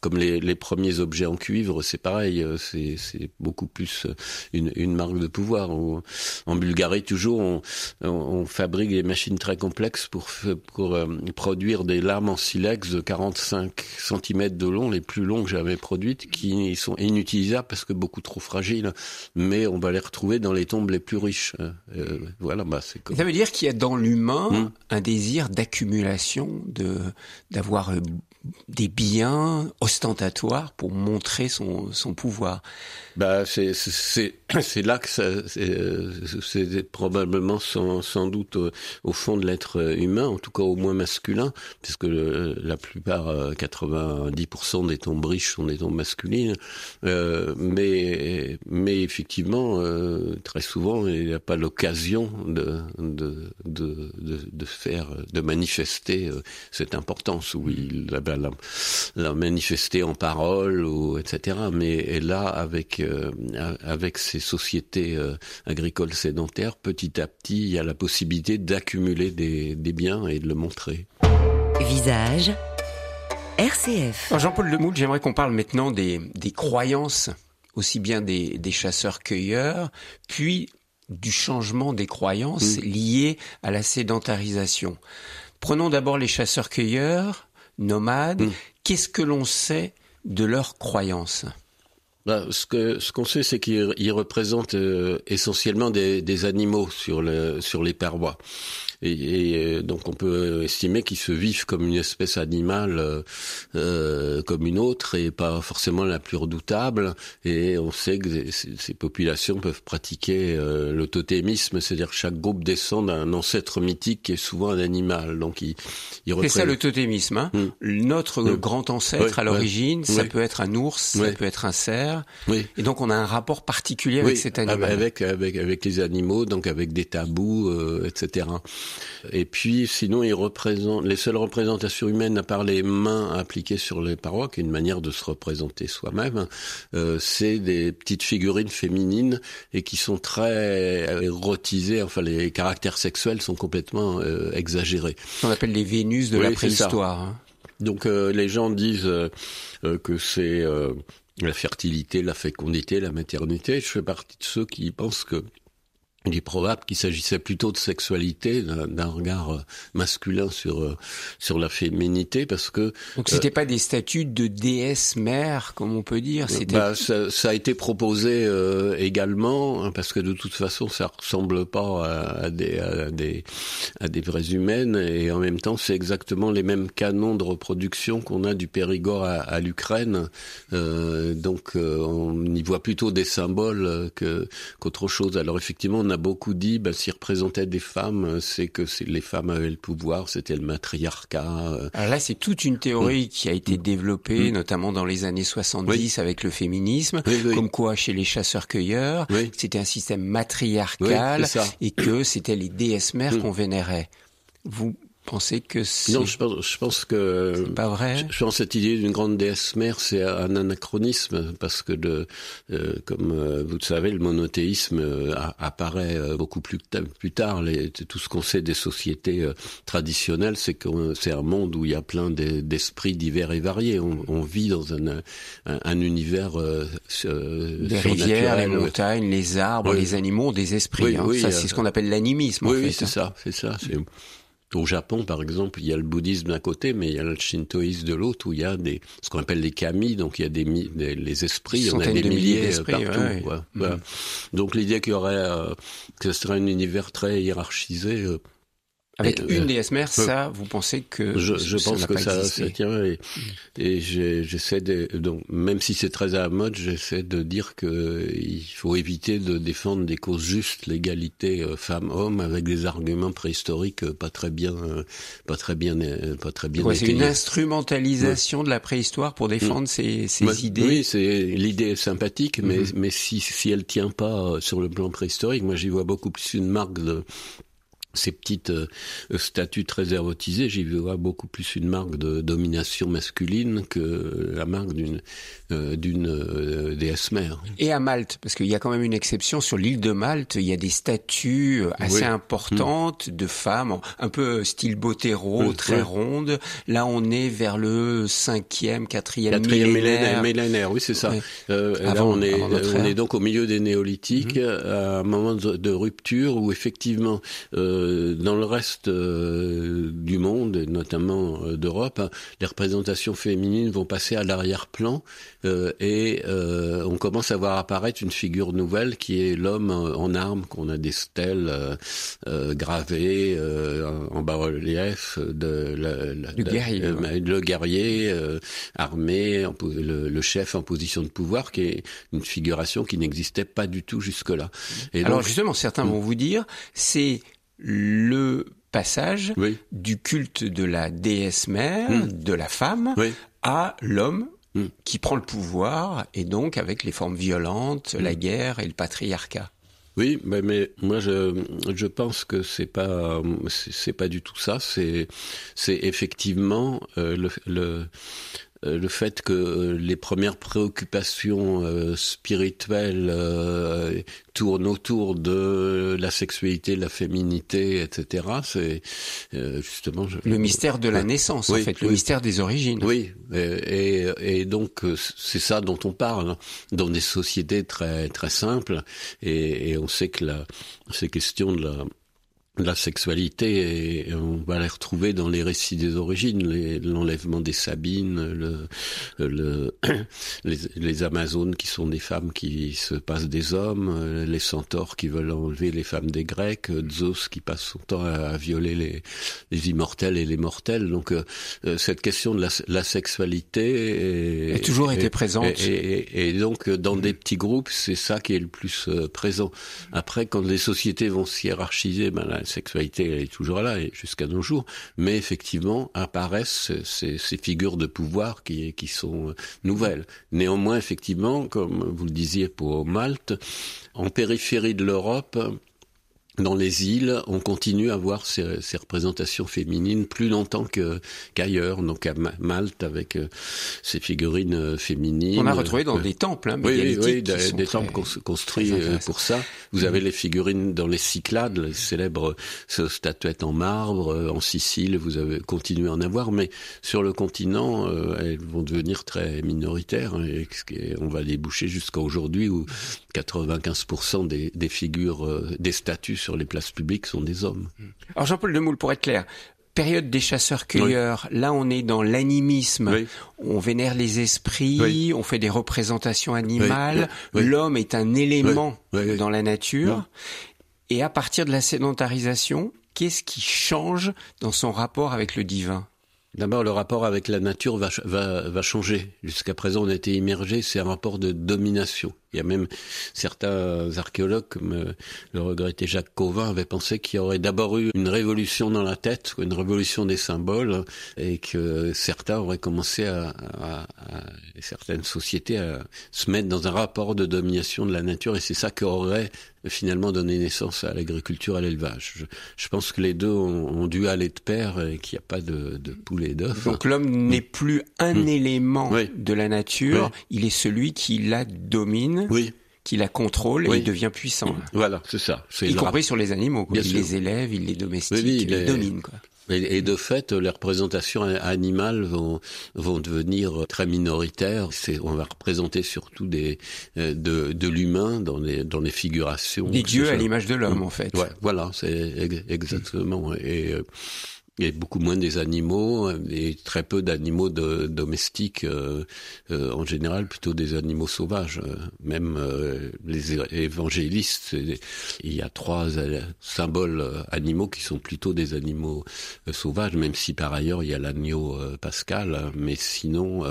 comme les, les, premiers objets en cuivre, c'est pareil. Euh, c'est beaucoup plus une, une, marque de pouvoir. En Bulgarie, toujours, on fabrique des machines très complexes pour, pour euh, produire des lames en silex de 45 cm de long, les plus longs que j'avais produites, qui sont inutilisables parce que beaucoup trop fragiles, mais on va les retrouver dans les tombes les plus riches. Euh, voilà, bah c'est comme... Ça veut dire qu'il y a dans l'humain mmh. un désir d'accumulation, de d'avoir des biens ostentatoires pour montrer son, pouvoir. Bah c'est là que c'est probablement sans, sans doute au, fond de l'être humain, en tout cas au moins masculin, puisque la plupart 90% des tombes riches sont des tombes masculines. Euh, mais mais effectivement euh, très souvent il n'y a pas l'occasion de de, de de faire de manifester euh, cette importance où il la, la manifester en parole ou etc. Mais là avec euh, avec ces sociétés euh, agricoles sédentaires, petit à petit, il y a la possibilité d'accumuler des, des, biens et de le montrer. Visage RCF. Jean-Paul Lemoule, j'aimerais qu'on parle maintenant des, des croyances, aussi bien des, des chasseurs-cueilleurs, puis du changement des croyances mmh. liées à la sédentarisation. Prenons d'abord les chasseurs-cueilleurs, nomades. Mmh. Qu'est-ce que l'on sait de leurs croyances? Ben, ce que ce qu'on sait, c'est qu'ils représentent euh, essentiellement des, des, animaux sur le sur les parois. Et, et, euh, donc on peut estimer qu'ils se vivent comme une espèce animale euh, euh, comme une autre et pas forcément la plus redoutable. Et on sait que ces, populations peuvent pratiquer euh, le totémisme, c'est-à-dire chaque groupe descend d'un ancêtre mythique qui est souvent un animal. Donc il, il représente... C'est ça le totémisme. Hein mmh. Notre mmh. grand ancêtre oui, à l'origine, oui. ça oui. peut être un ours, ça peut être un cerf. Et donc on a un rapport particulier avec cet animal. Avec, avec, avec les animaux, donc avec des tabous, euh, etc. Et puis, sinon, il représente les seules représentations humaines à part les mains appliquées sur les parois, qui est une manière de se représenter soi-même. Euh, c'est des petites figurines féminines et qui sont très érotisées. Enfin, les caractères sexuels sont complètement euh, exagérés. On appelle les Vénus de la préhistoire. Hein. Donc, euh, les gens disent que c'est la fertilité, la fécondité, la maternité. Je fais partie de ceux qui pensent que il est probable qu'il s'agissait plutôt de sexualité, d'un regard euh, masculin sur euh, sur la féminité, parce que donc c'était euh, pas des statuts de déesse mère, comme on peut dire. C'était bah, ça, ça, a été proposé euh, également, hein, parce que de toute façon, ça ressemble pas à, des à des à des vraies humaines, et en même temps, c'est exactement les mêmes canons de reproduction qu'on a du Périgord à, à l'Ukraine. donc, on y voit plutôt des symboles que qu'autre chose. Alors effectivement, on a beaucoup dit, bah, s'il représentait des femmes, c'est que les femmes avaient le pouvoir, c'était le matriarcat. Euh. Alors là, c'est toute une théorie mm. qui a été développée, mm. notamment dans les années 70 avec le féminisme, comme quoi chez les chasseurs-cueilleurs, c'était un système matriarcal et que c'était les déesses mères mm. qu'on vénérait. Vous que c'est... Non, je pense, je pense que... C'est pas vrai? je, pense que cette idée d'une grande déesse mère, c'est un anachronisme, parce que, de, euh, comme euh, vous le savez, le monothéisme euh, apparaît beaucoup plus, plus tard. Les, tout ce qu'on sait des sociétés traditionnelles, c'est que c'est un monde où il y a plein d'esprits divers et variés. On, on vit dans un, un, un univers... les rivières, les montagnes, les arbres, les animaux, des esprits. hein. ça, c'est ce qu'on appelle l'animisme, oui, en Oui, c'est hein. ça, c'est ça. Au Japon, par exemple, il y a le bouddhisme d'un côté, mais il y a le shintoïsme de l'autre, où il y a des, ce qu'on appelle les kami, donc il y a des, les esprits, on a des milliers, partout. Mm. Donc l'idée qu'il y aurait, euh, que ce serait un univers très hiérarchisé, euh, avec une déesse mère, ça, vous pensez que je, je pense que ça, ça tient et, et j'essaie de donc même si c'est très à la mode, j'essaie de dire que il faut éviter de défendre des causes justes, l'égalité euh, femmes-hommes avec des arguments préhistoriques euh, pas très bien, euh, pas très bien, pas très bien. c'est une instrumentalisation de la préhistoire pour défendre mm. ces, ces idées. Oui, c'est l'idée est sympathique, mais mm-hmm. mais si si elle tient pas sur le plan préhistorique, moi j'y vois beaucoup plus une marque de ces petites euh, statues très érotisées, j'y vois beaucoup plus une marque de domination masculine que la marque d'une euh, d'une euh, déesse mère. Et à Malte, parce qu'il y a quand même une exception sur l'île de Malte, il y a des statues assez importantes de femmes, un peu style Botero, très rondes. Là, on est vers le cinquième, quatrième, quatrième millénaire. millénaire. oui, c'est ça. là, on est on est donc au milieu des néolithiques, mhm. à un moment de, rupture où effectivement euh, dans le reste euh, du monde, notamment euh, d'Europe, hein, les représentations féminines vont passer à l'arrière-plan et on commence à voir apparaître une figure nouvelle qui est l'homme en armes, qu'on a des stèles gravées en bas-relief de, la, guerrier, le guerrier armé, le, chef en position de pouvoir, qui est une figuration qui n'existait pas du tout jusque-là. Et Alors justement, certains hmm. vont vous dire, c'est le passage du culte de la déesse mère, hmm. de la femme, à l'homme hmm. qui prend le pouvoir et donc avec les formes violentes, la hmm. guerre et le patriarcat. Oui, mais, mais moi je, je pense que c'est pas c'est pas du tout ça. C'est c'est effectivement euh, le, le le fait que euh, les premières préoccupations euh, spirituelles tournent autour de la sexualité, la féminité, etc. C'est justement le mystère de la naissance, en fait, le mystère des origines. Oui, et, et, donc c'est ça dont on parle hein, dans des sociétés très très simples, et, et on sait que la, ces questions de la la sexualité et on va les retrouver dans les récits des origines, l'enlèvement des Sabines, le, le les, les, Amazones qui sont des femmes qui se passent des hommes, les centaures qui veulent enlever les femmes des Grecs, Zeus qui passe son temps à, violer les, les, immortels et les mortels. Donc euh, cette question de la, la sexualité a toujours été présente. Et, donc dans des petits groupes, c'est ça qui est le plus euh, présent. Après, quand les sociétés vont se hiérarchiser, ben là, sexualité elle est toujours là jusqu'à nos jours, mais effectivement apparaissent ces, figures de pouvoir qui, qui sont nouvelles. Néanmoins, effectivement, comme vous le disiez pour Malte, en périphérie de l'Europe, dans les îles, on continue à voir ces, ces représentations féminines plus longtemps qu'ailleurs. Donc à Malte avec euh, ces figurines euh, féminines. On a retrouvé dans des temples, hein, oui, oui, des, temples construits euh, pour ça. Vous avez les figurines dans les Cyclades, les célèbres statuettes en marbre en Sicile. Vous avez continué à en avoir, mais sur le continent, elles vont devenir très minoritaires hein, et, on va déboucher jusqu'à aujourd'hui où 95% des, des figures, des statues sur les places publiques sont des hommes. Alors Jean-Paul Demoule, pour être clair, période des chasseurs-cueilleurs, là on est dans l'animisme, on vénère les esprits, on fait des représentations animales, l'homme est un élément dans la nature, et à partir de la sédentarisation, qu'est-ce qui change dans son rapport avec le divin? D'abord, le rapport avec la nature va, va, va changer. Jusqu'à présent, on a été immergé, c'est un rapport de domination. Il y a même certains archéologues, comme euh, le regretté Jacques Cauvin, avaient pensé qu'il y aurait d'abord eu une révolution dans la tête, une révolution des symboles, et que certains auraient commencé à, à, à certaines sociétés à se mettre dans un rapport de domination de la nature, et c'est ça qui aurait finalement donné naissance à l'agriculture, à l'élevage. Je, je, pense que les deux ont, ont dû aller de pair et qu'il n'y a pas de, de poulet d'œuf. Donc l'homme n'est plus un mmh. élément oui. de la nature, oui. il est celui qui la domine. Oui qui la contrôle et il devient puissant. Voilà, c'est ça. Y compris sur les animaux. Quoi. Il sûr. les élève, il les domestique, oui, il les domine. Quoi. Et, de fait, les représentations animales vont vont devenir très minoritaires. C'est, on va représenter surtout des euh, de, de l'humain dans les dans les figurations. Des dieux à l'image de l'homme, en fait. Ouais, voilà, c'est exactement. Et euh, et beaucoup moins des animaux et très peu d'animaux domestiques euh, euh, en général plutôt des animaux sauvages. Euh, même euh, les évangélistes il y a trois symboles animaux qui sont plutôt des animaux sauvages même si par ailleurs il y a l'agneau pascal. Mais sinon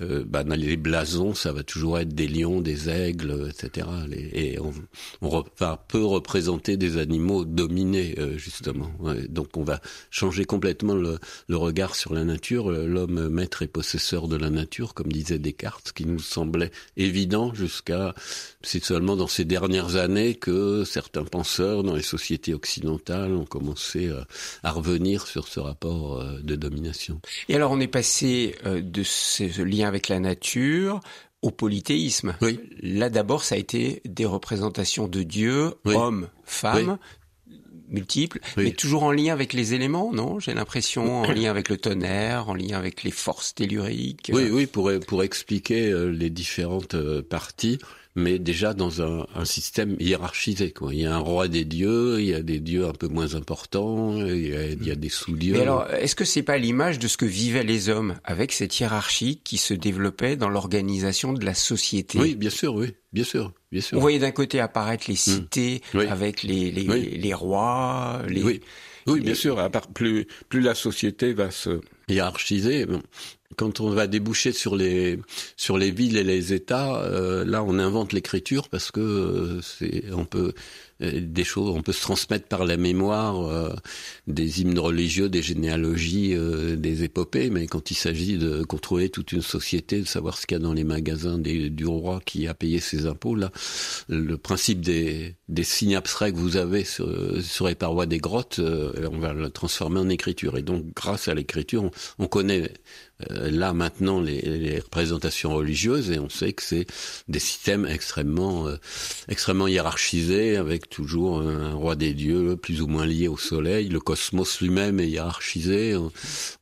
bah, les blasons ça va toujours être des lions des aigles etc et on, on va peu représenter des animaux dominés justement. Donc on va changer complètement le, le regard sur la nature, l'homme maître et possesseur de la nature, comme disait Descartes, qui nous semblait évident jusqu'à, c'est seulement dans ces dernières années que certains penseurs dans les sociétés occidentales ont commencé à, à revenir sur ce rapport euh, de domination. Et alors on est passé euh, de ce lien avec la nature au polythéisme. Oui. Là d'abord, ça a été des représentations de Dieu, oui. hommes, femmes, oui multiples, oui. mais toujours en lien avec les éléments, non? J'ai l'impression en lien avec le tonnerre, en lien avec les forces telluriques. Oui, oui, pour pour expliquer euh, les différentes euh, parties mais déjà dans un, un, système hiérarchisé. Quoi. Il y a un roi des dieux, il y a des dieux un peu moins importants, il y a, il y a des sous-dieux. Mais alors, est-ce que c'est pas l'image de ce que vivaient les hommes avec cette hiérarchie qui se développait dans l'organisation de la société? Oui, bien sûr, oui, bien sûr. Bien sûr. On voyait d'un côté apparaître les mmh. cités mmh. oui. avec les, les, oui. les rois, les... Oui. Oui, bien sûr. À part plus plus la société va se hiérarchiser, quand on va déboucher sur les sur les villes et les États, euh, là on invente l'écriture parce que euh, c'est on peut euh, des choses, on peut se transmettre par la mémoire euh, des hymnes religieux, des généalogies, euh, des épopées, mais quand il s'agit de contrôler toute une société, de savoir ce qu'il y a dans les magasins des, du roi qui a payé ses impôts, là, le principe des, des signes abstraits que vous avez sur, sur les parois des grottes, on va le transformer en écriture. Et donc, grâce à l'écriture, on, on connaît là maintenant les, les, représentations religieuses et on sait que c'est des systèmes extrêmement euh, extrêmement hiérarchisés avec toujours un roi des dieux plus ou moins lié au soleil. Le cosmos lui-même est hiérarchisé.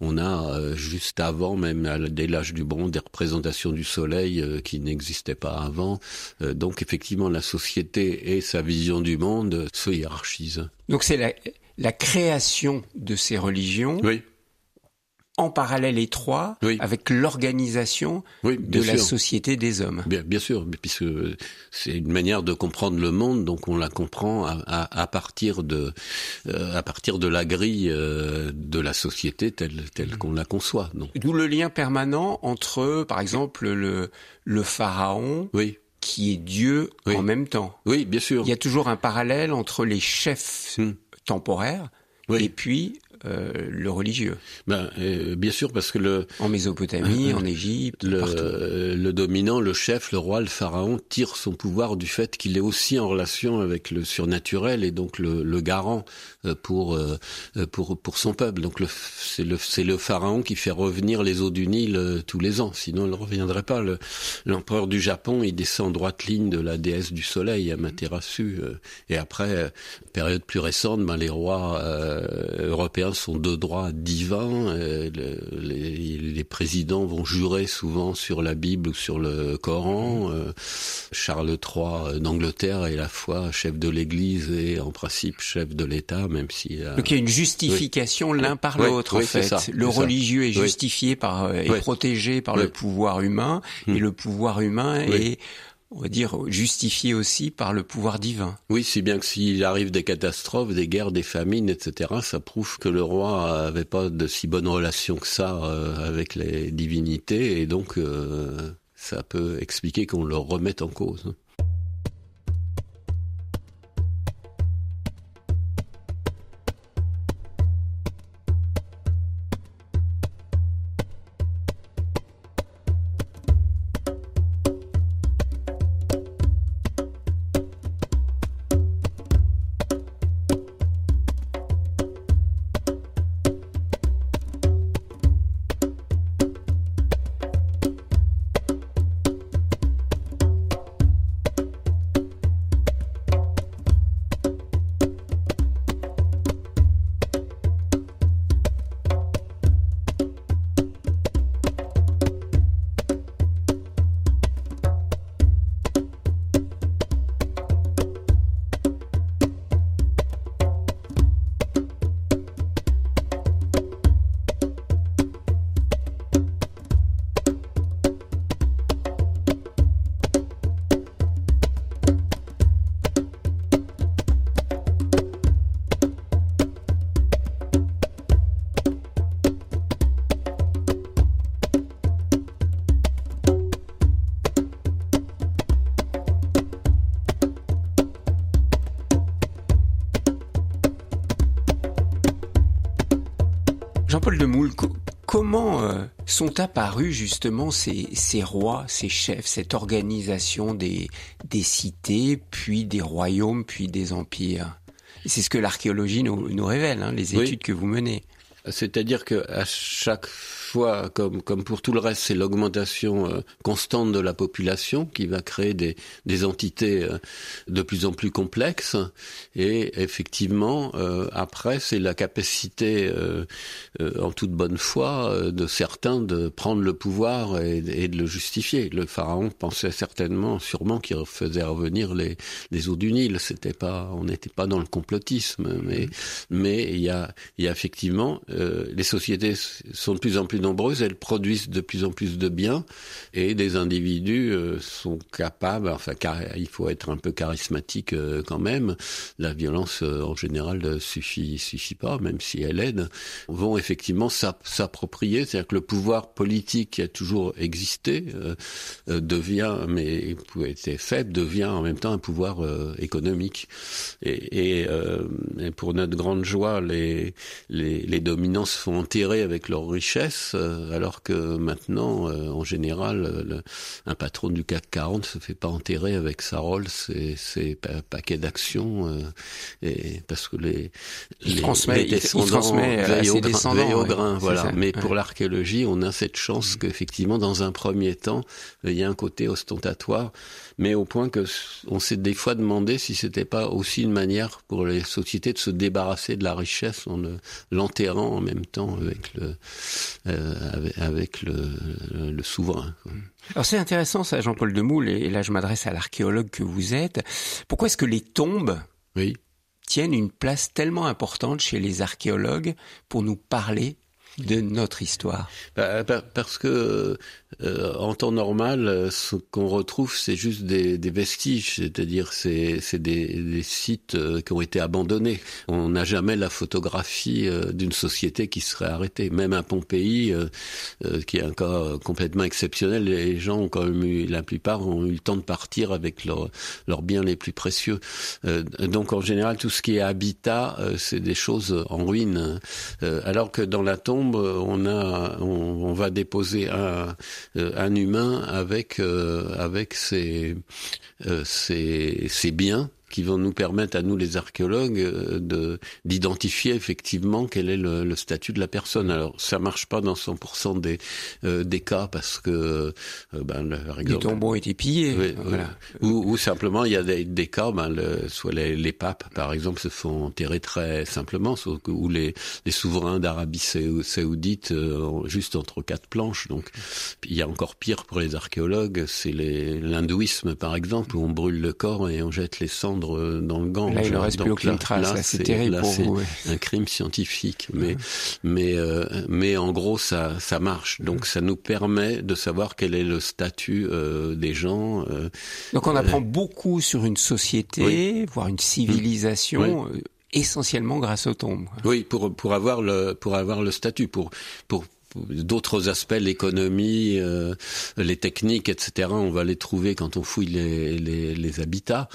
On a euh, juste avant même dès l'âge du bronze des représentations du soleil euh, qui n'existaient pas avant. Donc effectivement la société et sa vision du monde se hiérarchisent. Donc c'est la, la création de ces religions oui en parallèle étroit oui. avec l'organisation oui, de sûr. la société des hommes. Bien, bien sûr, puisque c'est une manière de comprendre le monde, donc on la comprend à, à, à partir de euh, à partir de la grille euh, de la société telle telle qu'on la conçoit. D'où le lien permanent entre, par exemple, le le pharaon. Oui qui est Dieu oui. en même temps. Oui, bien sûr. Il y a toujours un parallèle entre les chefs hmm. temporaires oui. et puis euh, le religieux. Ben, euh, bien sûr, parce que le en Mésopotamie, en Égypte, le, partout. le dominant, le chef, le roi, le pharaon tire son pouvoir du fait qu'il est aussi en relation avec le surnaturel et donc le, le garant euh, pour euh, pour pour son peuple. Donc c'est le c'est le pharaon qui fait revenir les eaux du Nil tous les ans. Sinon, il ne reviendrait pas. L'empereur du Japon, il descend en droite ligne de la déesse du soleil, Amaterasu. Et après, période plus récente, ben, les rois européens sont de droit divin. Les, les, présidents vont jurer souvent sur la Bible ou sur le Coran. Charles III d'Angleterre est la fois chef de l'Église et en principe chef de l'État, même si donc il y a une justification l'un par l'autre en fait. le religieux est justifié par est protégé par le pouvoir humain et le pouvoir humain est on va dire, justifié aussi par le pouvoir divin. Oui, si bien que s'il arrive des catastrophes, des guerres, des famines, etc., ça prouve que le roi avait pas de si bonnes relations que ça euh, avec les divinités, et donc euh, ça peut expliquer qu'on le remette en cause. Sont apparus justement ces, ces, rois, ces chefs, cette organisation des, des cités, puis des royaumes, puis des empires? C'est ce que l'archéologie nous, nous, révèle, hein, les études que vous menez. C'est-à-dire que à chaque fois, comme, comme pour tout le reste, c'est l'augmentation euh, constante de la population qui va créer des, des entités euh, de plus en plus complexes. Et effectivement, euh, après, c'est la capacité, en toute bonne foi, de certains de prendre le pouvoir et, et, de le justifier. Le pharaon pensait certainement, sûrement, qu'il faisait revenir les, les eaux du Nil. C'était pas, on n'était pas dans le complotisme, mais mais il y a, il y a effectivement, les sociétés sont de plus en plus nombreuses, elles produisent de plus en plus de biens et des individus euh, sont capables, enfin il faut être un peu charismatique euh, quand même, la violence euh, en général ne suffit, suffit pas, même si elle aide, vont effectivement s'approprier, c'est-à-dire que le pouvoir politique qui a toujours existé devient, mais était faible, devient en même temps un pouvoir économique. Et, et, pour notre grande joie, les, les, les dominants se font enterrer avec leurs richesses euh, alors que maintenant, euh, en général, le, un patron du CAC 40 se fait pas enterrer avec sa Rolls et ses paquets d'actions, euh, et parce que les, il les, transmet, les descendants il, transmet descendants, au grain, voilà. Mais pour l'archéologie, on a cette chance qu'effectivement, dans un premier temps, il y a un côté ostentatoire, mais au point que on s'est des fois demandé si c'était pas aussi une manière pour les sociétés de se débarrasser de la richesse en l'enterrant en même temps avec le euh, avec, le, le, souverain. Alors c'est intéressant ça, Jean-Paul Demoule, et là je m'adresse à l'archéologue que vous êtes. Pourquoi est-ce que les tombes oui. tiennent une place tellement importante chez les archéologues pour nous parler de notre histoire bah, bah, Parce que euh, en temps normal, ce qu'on retrouve, c'est juste des, des vestiges, c'est-à-dire c'est des, des, sites euh, qui ont été abandonnés. On n'a jamais la photographie euh, d'une société qui serait arrêtée. Même à Pompéi, qui est un cas complètement exceptionnel, les gens ont quand même eu, la plupart ont eu le temps de partir avec leurs leurs biens les plus précieux. donc en général, tout ce qui est habitat, c'est des choses en ruine. alors que dans la tombe, on a, on, va déposer un euh, humain avec euh, euh, ses biens qui vont nous permettre à nous les archéologues euh, de d'identifier effectivement quel est le, le, statut de la personne. Alors ça marche pas dans 100% des euh, des cas parce que euh, ben le, par exemple, les tombeaux étaient pillés, voilà. ou, ou, simplement il y a des, des cas, ben le, soit les, les, papes par exemple se font enterrer très simplement, ou les les souverains d'Arabie saoudite juste entre quatre planches. Donc il y a encore pire pour les archéologues, c'est l'hindouisme par exemple où on brûle le corps et on jette les cendres euh, dans le Gange. Là, il ne reste plus aucune trace. Là, c'est terrible pour vous. Un crime scientifique, mais mais euh, mais en gros, ça ça marche. Donc, ça nous permet de savoir quel est le statut euh, des gens. Donc, on apprend beaucoup sur une société, voire une civilisation. essentiellement grâce aux tombes. Oui, pour pour avoir le pour avoir le statut, pour pour d'autres aspects, l'économie, euh, les techniques, etc. On va les trouver quand on fouille les, les, les habitats,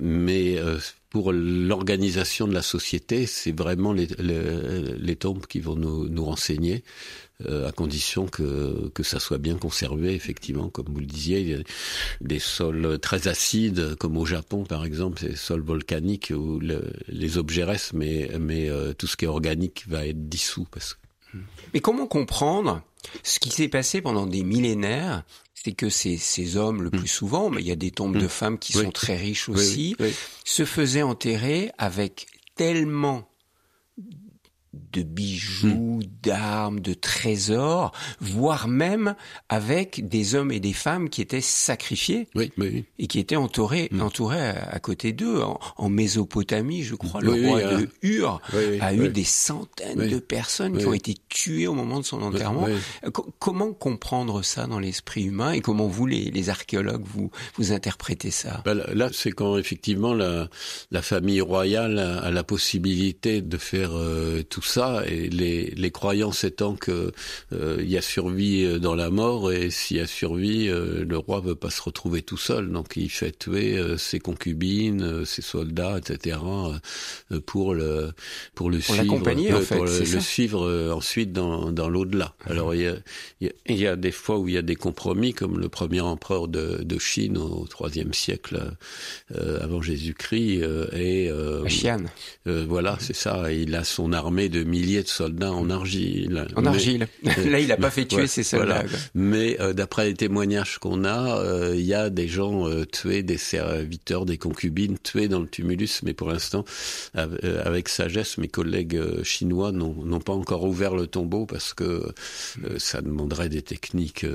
mais euh, pour l'organisation de la société, c'est vraiment les, les, les, tombes qui vont nous, nous renseigner, euh, à condition que, que ça soit bien conservé, effectivement, comme vous le disiez, il y a des sols très acides, comme au Japon par exemple, des sols volcaniques où les objets restent, mais, mais tout ce qui est organique va être dissous parce que mais comment comprendre ce qui s'est passé pendant des millénaires? C'est que ces, ces hommes, le mm. plus souvent, mais il y a des tombes de mm. femmes qui sont très riches aussi, se faisaient enterrer avec tellement de bijoux, hmm. d'armes, de trésors, voire même avec des hommes et des femmes qui étaient sacrifiés oui, oui. et qui étaient entourés, hmm. entourés à, côté d'eux. En, Mésopotamie, je crois, le roi de Ur a eu des centaines de personnes qui ont été tuées au moment de son enterrement. comment comprendre ça dans l'esprit humain et comment vous, les, les, archéologues, vous, vous interprétez ça? Ben Là, c'est quand effectivement la, la famille royale a, la possibilité de faire euh, tout ça, et les, les croyances étant que euh, il y a survie euh, dans la mort, et s'il y a survie, euh, le roi veut pas se retrouver tout seul, donc il fait tuer ses concubines, ses soldats, etc. pour le pour le suivre, en fait, pour le, suivre ensuite dans, dans l'au-delà. Mhm. Alors il y, a, il y, a, des fois où il y a des compromis, comme le premier empereur de, de Chine au IIIe siècle avant Jésus-Christ et Xian. voilà, c'est ça. Il a son armée de milliers de soldats en argile. En argile. Là, il n'a pas fait tuer ces soldats. Mais euh, d'après les témoignages qu'on a, euh, il y a des gens euh, tués, des serviteurs, des concubines tués dans le tumulus. Mais pour l'instant, avec sagesse, mes collègues chinois n'ont pas encore ouvert le tombeau parce que ça demanderait des techniques.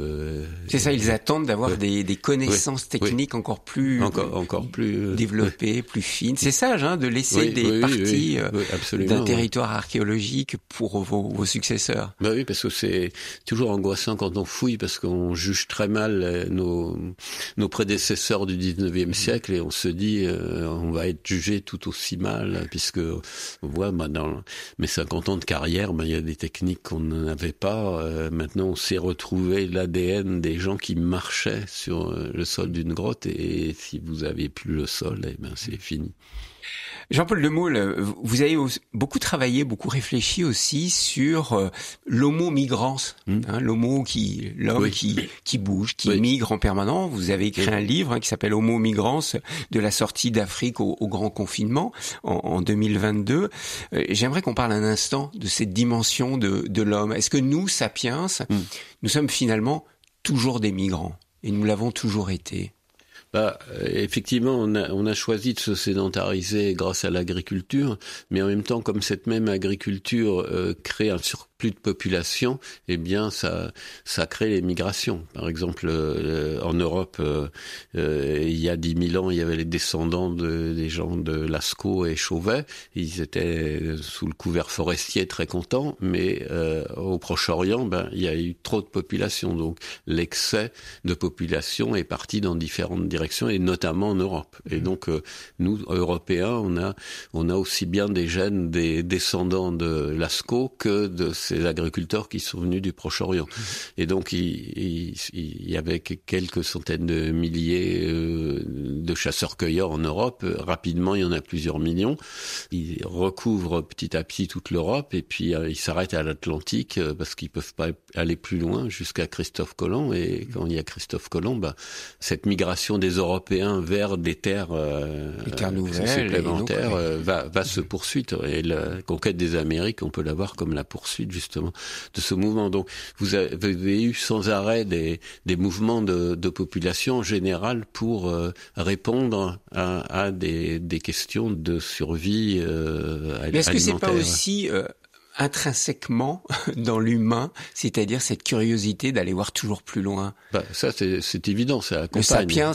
C'est ça, ils attendent d'avoir des, des, connaissances techniques encore plus encore, encore plus développées, plus fines. C'est sage hein, de laisser des parties d'un territoire archéologique pour vos, vos successeurs? Bah oui, parce que c'est toujours angoissant quand on fouille, parce qu'on juge très mal euh, nos, nos prédécesseurs du 19e siècle et on se dit euh, on va être jugé tout aussi mal, puisque on voit bah, dans mes 50 ans de carrière, bah, il y a des techniques qu'on n'avait pas. Euh, maintenant, on s'est retrouvé l'ADN des gens qui marchaient sur le sol d'une grotte et si vous avez plus le sol, eh ben c'est fini. Jean-Paul Demoule, vous avez beaucoup travaillé, beaucoup réfléchi aussi sur euh, l'homo migrans, hmm. hein, l'homo qui, l'homme qui, qui bouge, qui migre en permanence. Vous avez écrit un livre hein, qui s'appelle Homo migrans, de la sortie d'Afrique au, grand confinement en, 2022. Euh, j'aimerais qu'on parle un instant de cette dimension de, de l'homme. Est-ce que nous, sapiens, hmm. nous sommes finalement toujours des migrants? Et nous l'avons toujours été bah, effectivement, on a, on a, choisi de se sédentariser grâce à l'agriculture, mais en même temps, comme cette même agriculture euh, crée un surplus plus de population, eh bien ça ça crée les migrations. Par exemple, euh, en Europe, euh, euh, il y a 10 000 ans, il y avait les descendants de, des gens de Lascaux et Chauvet. Ils étaient sous le couvert forestier très contents, mais au Proche-Orient, ben il y a eu trop de population, donc l'excès de population est parti dans différentes directions et notamment en Europe. Et mmh. donc nous Européens, on a on a aussi bien des gènes des descendants de Lascaux que de ces agriculteurs qui sont venus du Proche-Orient. Mmh. Et donc, il, il, y avait quelques centaines de milliers euh, de chasseurs-cueilleurs en Europe. Rapidement, il y en a plusieurs millions. Ils recouvrent petit à petit toute l'Europe et puis euh, ils s'arrêtent à l'Atlantique euh, parce qu'ils peuvent pas aller plus loin jusqu'à Christophe Colomb. Et quand il y a Christophe Colomb, bah, cette migration des Européens vers des terres, euh, supplémentaires va, va se poursuivre. Et la conquête des Amériques, on peut la voir comme la poursuite justement de ce mouvement. Donc, vous avez eu sans arrêt des, des mouvements de, de population en général pour euh, répondre à, à des, des, questions de survie euh, Mais est-ce que c'est pas aussi euh, intrinsèquement dans l'humain, c'est-à-dire cette curiosité d'aller voir toujours plus loin. Bah, ça, c'est évident, ça Le sapiens,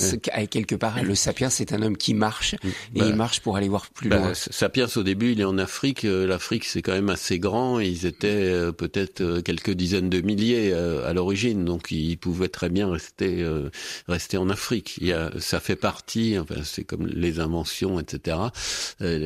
quelque part, le sapiens, c'est un homme qui marche et bah, il marche pour aller voir plus bah, loin. Sapiens, au début, il est en Afrique. Euh, L'Afrique, c'est quand même assez grand. Ils étaient euh, peut-être euh, quelques dizaines de milliers à l'origine, donc ils pouvaient très bien rester rester en Afrique. Il y a, ça fait partie. Enfin, c'est comme les inventions, etc.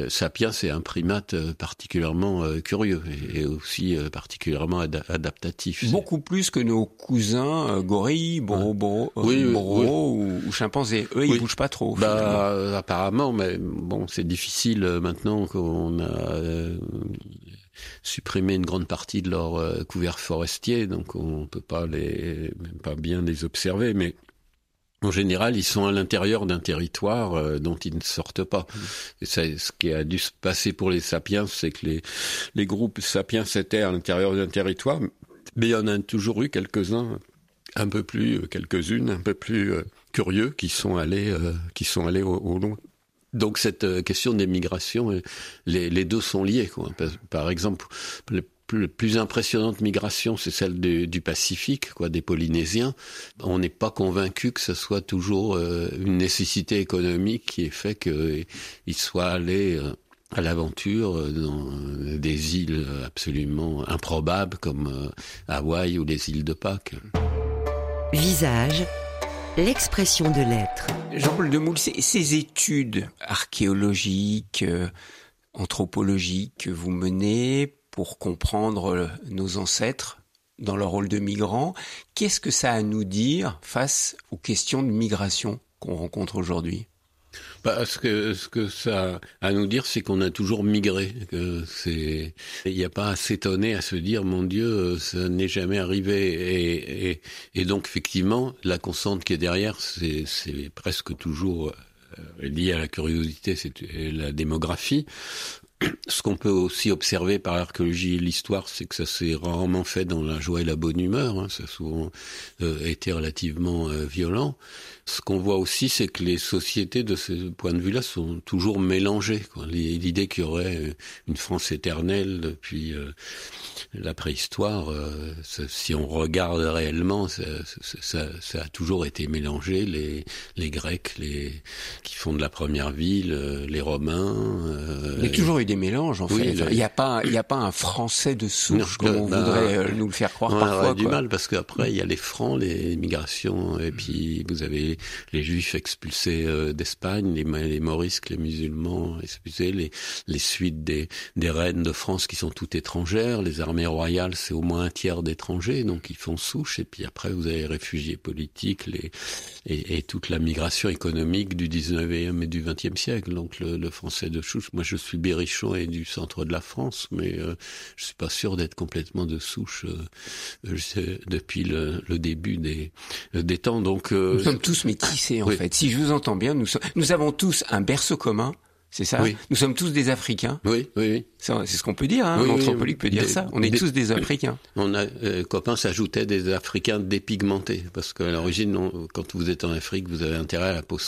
sapiens, c'est un primate particulièrement curieux et aussi euh, particulièrement adaptatif. Beaucoup plus que nos cousins euh, gorilles, boro, euh, ou, chimpanzés. Eux, ils bougent pas trop. Bah, apparemment, mais bon, c'est difficile maintenant qu'on a supprimé une grande partie de leur couvert forestier, donc on peut pas les, même pas bien les observer, mais en général, ils sont à l'intérieur d'un territoire euh, dont ils ne sortent pas. Mmh. Et ce qui a dû se passer pour les sapiens, c'est que les, les groupes sapiens étaient à l'intérieur d'un territoire, mais il y en a toujours eu quelques-uns, un peu plus, euh, quelques-unes, un peu plus euh, curieux, qui sont allés, qui sont allés au, au long. Donc cette question des migrations, les, les deux sont liés. Quoi. Par exemple, la plus impressionnante migration, c'est celle du Pacifique, quoi, des Polynésiens. On n'est pas convaincu que ce soit toujours euh, une nécessité économique qui ait fait qu'ils soient allés euh, à l'aventure euh, dans des îles absolument improbables comme Hawaï ou les îles de Pâques. Visage, l'expression de l'être. Jean-Paul Demoule, ces études archéologiques, anthropologiques que vous menez, pour comprendre nos ancêtres dans leur rôle de migrants. Qu'est-ce que ça a à nous dire face aux questions de migration qu'on rencontre aujourd'hui? Bah, ce que ça a à nous dire, c'est qu'on a toujours migré. Il n'y a pas à s'étonner, à se dire, mon Dieu, ça n'est jamais arrivé. Et, donc effectivement, la constante qui est derrière, c'est, c'est presque toujours euh, lié à la curiosité, c'est la démographie. Ce qu'on peut aussi observer par l'archéologie et l'histoire, c'est que ça s'est rarement fait dans la joie et la bonne humeur. Hein. Ça a souvent euh, été relativement euh, violent. Ce qu'on voit aussi, c'est que les sociétés, de ce point de vue-là, sont toujours mélangées. L'idée qu'il y aurait une France éternelle depuis euh, la préhistoire, euh, si on regarde réellement, ça, ça, ça, a toujours été mélangé. Les, les Grecs, les qui font de la première ville, euh, les Romains. Euh, il y a toujours eu des mélanges. En fait, il n'y a pas, il n'y a pas un Français de souche comme on voudrait nous le faire croire on parfois. On du mal parce qu'après il y a les Francs, les migrations, et puis vous avez les Juifs expulsés d'Espagne, les, les Morisques, les musulmans expulsés, les, les suites des, des reines de France qui sont toutes étrangères, les armées royale, c'est au moins un tiers d'étrangers, donc ils font souche. Et puis après, vous avez les réfugiés politiques les, et, toute la migration économique du 19e et du 20e siècle. Donc le, français de souche, moi je suis berrichon et du centre de la France, mais euh, je suis pas sûr d'être complètement de souche euh, depuis le, début des, des temps. Donc euh, nous métissés en fait? Si je vous entends bien, nous, nous avons tous un berceau commun C'est ça Oui. Nous sommes tous des Africains. Oui, oui, oui. C'est ce qu'on peut dire. Hein. Oui, L'anthropologue peut dire des- ça. On est des- tous des Africains. On a, euh, Copain s'ajoutait des Africains dépigmentés, parce qu'à l'origine, quand vous êtes en Afrique, vous avez intérêt à la peau,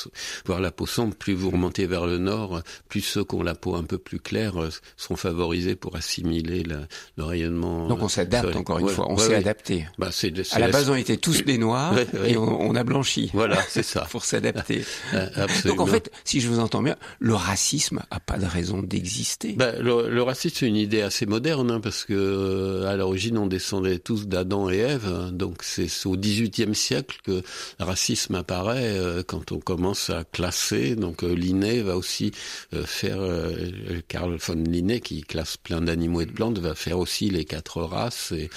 voir la peau sombre. Plus vous remontez vers le nord, plus ceux qui ont la peau un peu plus claire euh, seront favorisés pour assimiler la- le rayonnement. Donc on euh, s'adapte solaire. encore une Ouais, fois. On s'est ouais. adapté. Bah, c'est, c'est À la la- base, on était tous des noirs et on, on a blanchi Voilà, c'est ça. pour s'adapter. Euh, Donc en fait, si je vous entends bien, le racisme a pas de raison d'exister. Ben, le, le racisme, c'est une idée assez moderne, hein, parce que euh, à l'origine, on descendait tous d'Adam et Ève. hein, donc c'est au XVIIIe siècle que le racisme apparaît euh, quand on commence à classer. Donc euh, Linné va aussi euh, faire, euh, Carl von Linné, qui classe plein d'animaux et de plantes, va faire aussi les quatre races. Et,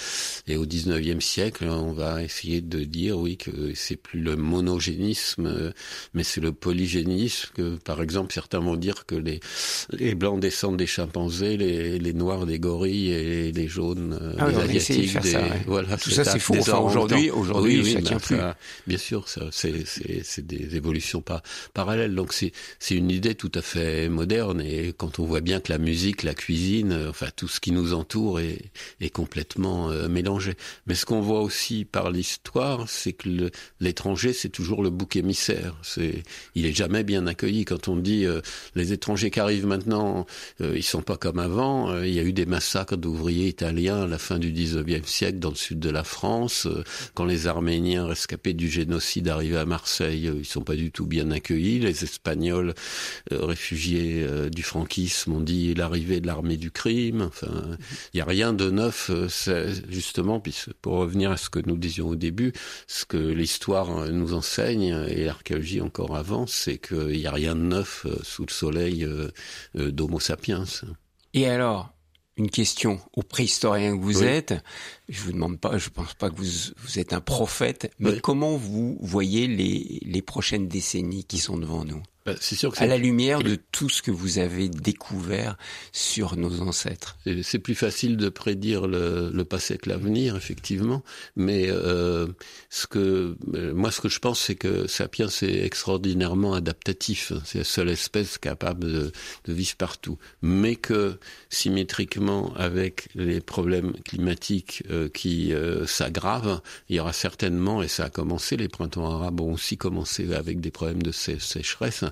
et au XIXe siècle, on va essayer de dire, oui, que c'est plus le monogénisme, euh, mais c'est le polygénisme. Que par exemple, certains vont dire que les les blancs descendent des chimpanzés, les, les noirs des gorilles et les jaunes euh, Ah oui, des de asiatiques. des, ça, ouais. Voilà, Tout ça, c'est faux. Enfin, aujourd'hui- aujourd'hui, Oui, ça tient plus. bien sûr, ça, c'est, des évolutions pas parallèles. Donc c'est, c'est une idée tout à fait moderne. Et quand on voit bien que la musique, la cuisine, euh, enfin tout ce qui nous entoure est, est complètement euh, mélangé. Mais ce qu'on voit aussi par l'histoire, c'est que l'étranger, c'est toujours le bouc émissaire. C'est, il est jamais bien accueilli. Quand on dit euh, les étrangers qui arrivent maintenant, euh, ils sont pas comme avant. Euh, il y a eu des massacres d'ouvriers italiens à la fin du 19e siècle dans le sud de la France. Euh, quand les Arméniens rescapés du génocide arrivent à Marseille, euh, ils sont pas du tout bien accueillis. Les Espagnols réfugiés du franquisme ont dit l'arrivée de l'armée du crime. Enfin, il y a rien de neuf. justement, puisque pour revenir à ce que nous disions au début, ce que l'histoire nous enseigne et l'archéologie encore avant, c'est qu'il y a rien de neuf sous le soleil euh, euh, d'Homo sapiens. Et alors, une question aux préhistoriens que vous Oui. êtes. Je vous demande pas, je pense pas que vous, vous êtes un prophète, mais Oui. comment vous voyez les, les prochaines décennies qui sont devant nous? Bah, c'est sûr que À c'est la lumière de tout ce que vous avez découvert sur nos ancêtres. C'est- plus facile de prédire le, le passé que l'avenir, effectivement. Mais euh, ce que euh, moi, ce que je pense, c'est que Sapiens est extraordinairement adaptatif. C'est la seule espèce capable de, de vivre partout. Mais que symétriquement, avec les problèmes climatiques euh, qui euh, s'aggravent, il y aura certainement, et ça a commencé, les printemps arabes ont aussi commencé avec des problèmes de sé- sécheresse.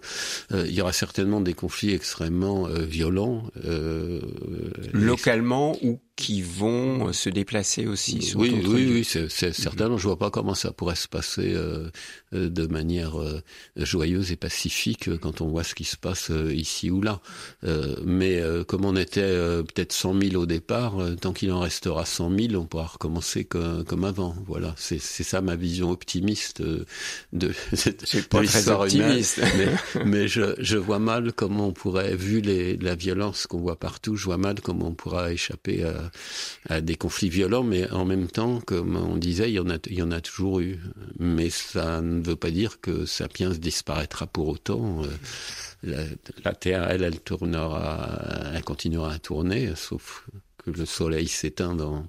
Euh, il y aura certainement des conflits extrêmement euh, violents. euh, Localement ou qui vont euh, se déplacer aussi sur oui, oui, oui, c'est c'est certainement. Je vois pas comment ça pourrait se passer euh, euh, de manière euh, joyeuse et pacifique euh, quand on voit ce qui se passe euh, ici ou là. Euh, mais euh, comme on était euh, peut-être 100 000 au départ, euh, tant qu'il en restera 100 000, on pourra recommencer comme, comme avant. Voilà, c'est ça ma vision optimiste de, C'est pas très l'histoire humaine. optimiste. Mais, mais je, je vois mal comment on pourrait, vu les, la violence qu'on voit partout, je vois mal comment on pourra échapper à, à des conflits violents, mais en même temps, comme on disait, il y en a, il y en a toujours eu. Mais ça ne veut pas dire que Sapiens disparaîtra pour autant. Euh, La, la Terre, elle, elle tournera, elle continuera à tourner, sauf que le Soleil s'éteint dans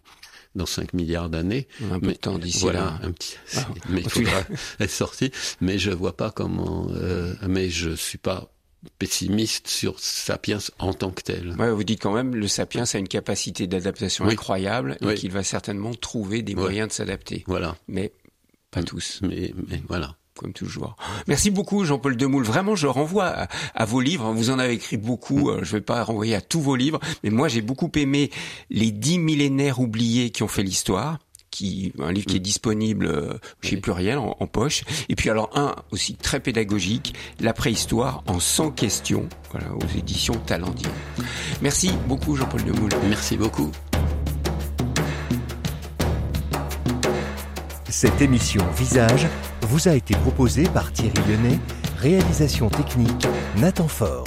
dans 5 milliards d'années. Un peu Mais de temps d'ici voilà, là. un petit. Ah, mais il faudra être sorti. Mais je vois pas comment. euh, mais je suis pas pessimiste sur Sapiens en tant que tel. Ouais, vous dites quand même le sapiens a une capacité d'adaptation Oui. incroyable et Oui. qu'il va certainement trouver des Ouais. moyens de s'adapter. Voilà. Mais pas tous, Mais, mais voilà. comme toujours. Merci beaucoup Jean-Paul Demoule. Vraiment, je renvoie à, à vos livres. Vous en avez écrit beaucoup. Euh, Je vais pas renvoyer à tous vos livres, mais moi j'ai beaucoup aimé les dix millénaires oubliés qui ont fait l'histoire. Qui, un livre qui est disponible euh, chez Oui. Pluriel en, en poche. Et puis alors un aussi très pédagogique, la préhistoire en 100 questions, voilà, aux éditions Talendier. Merci beaucoup Jean-Paul Demoule. Merci beaucoup. Cette émission Visage vous a été proposée par Thierry Lenet, réalisation technique Nathan Fort.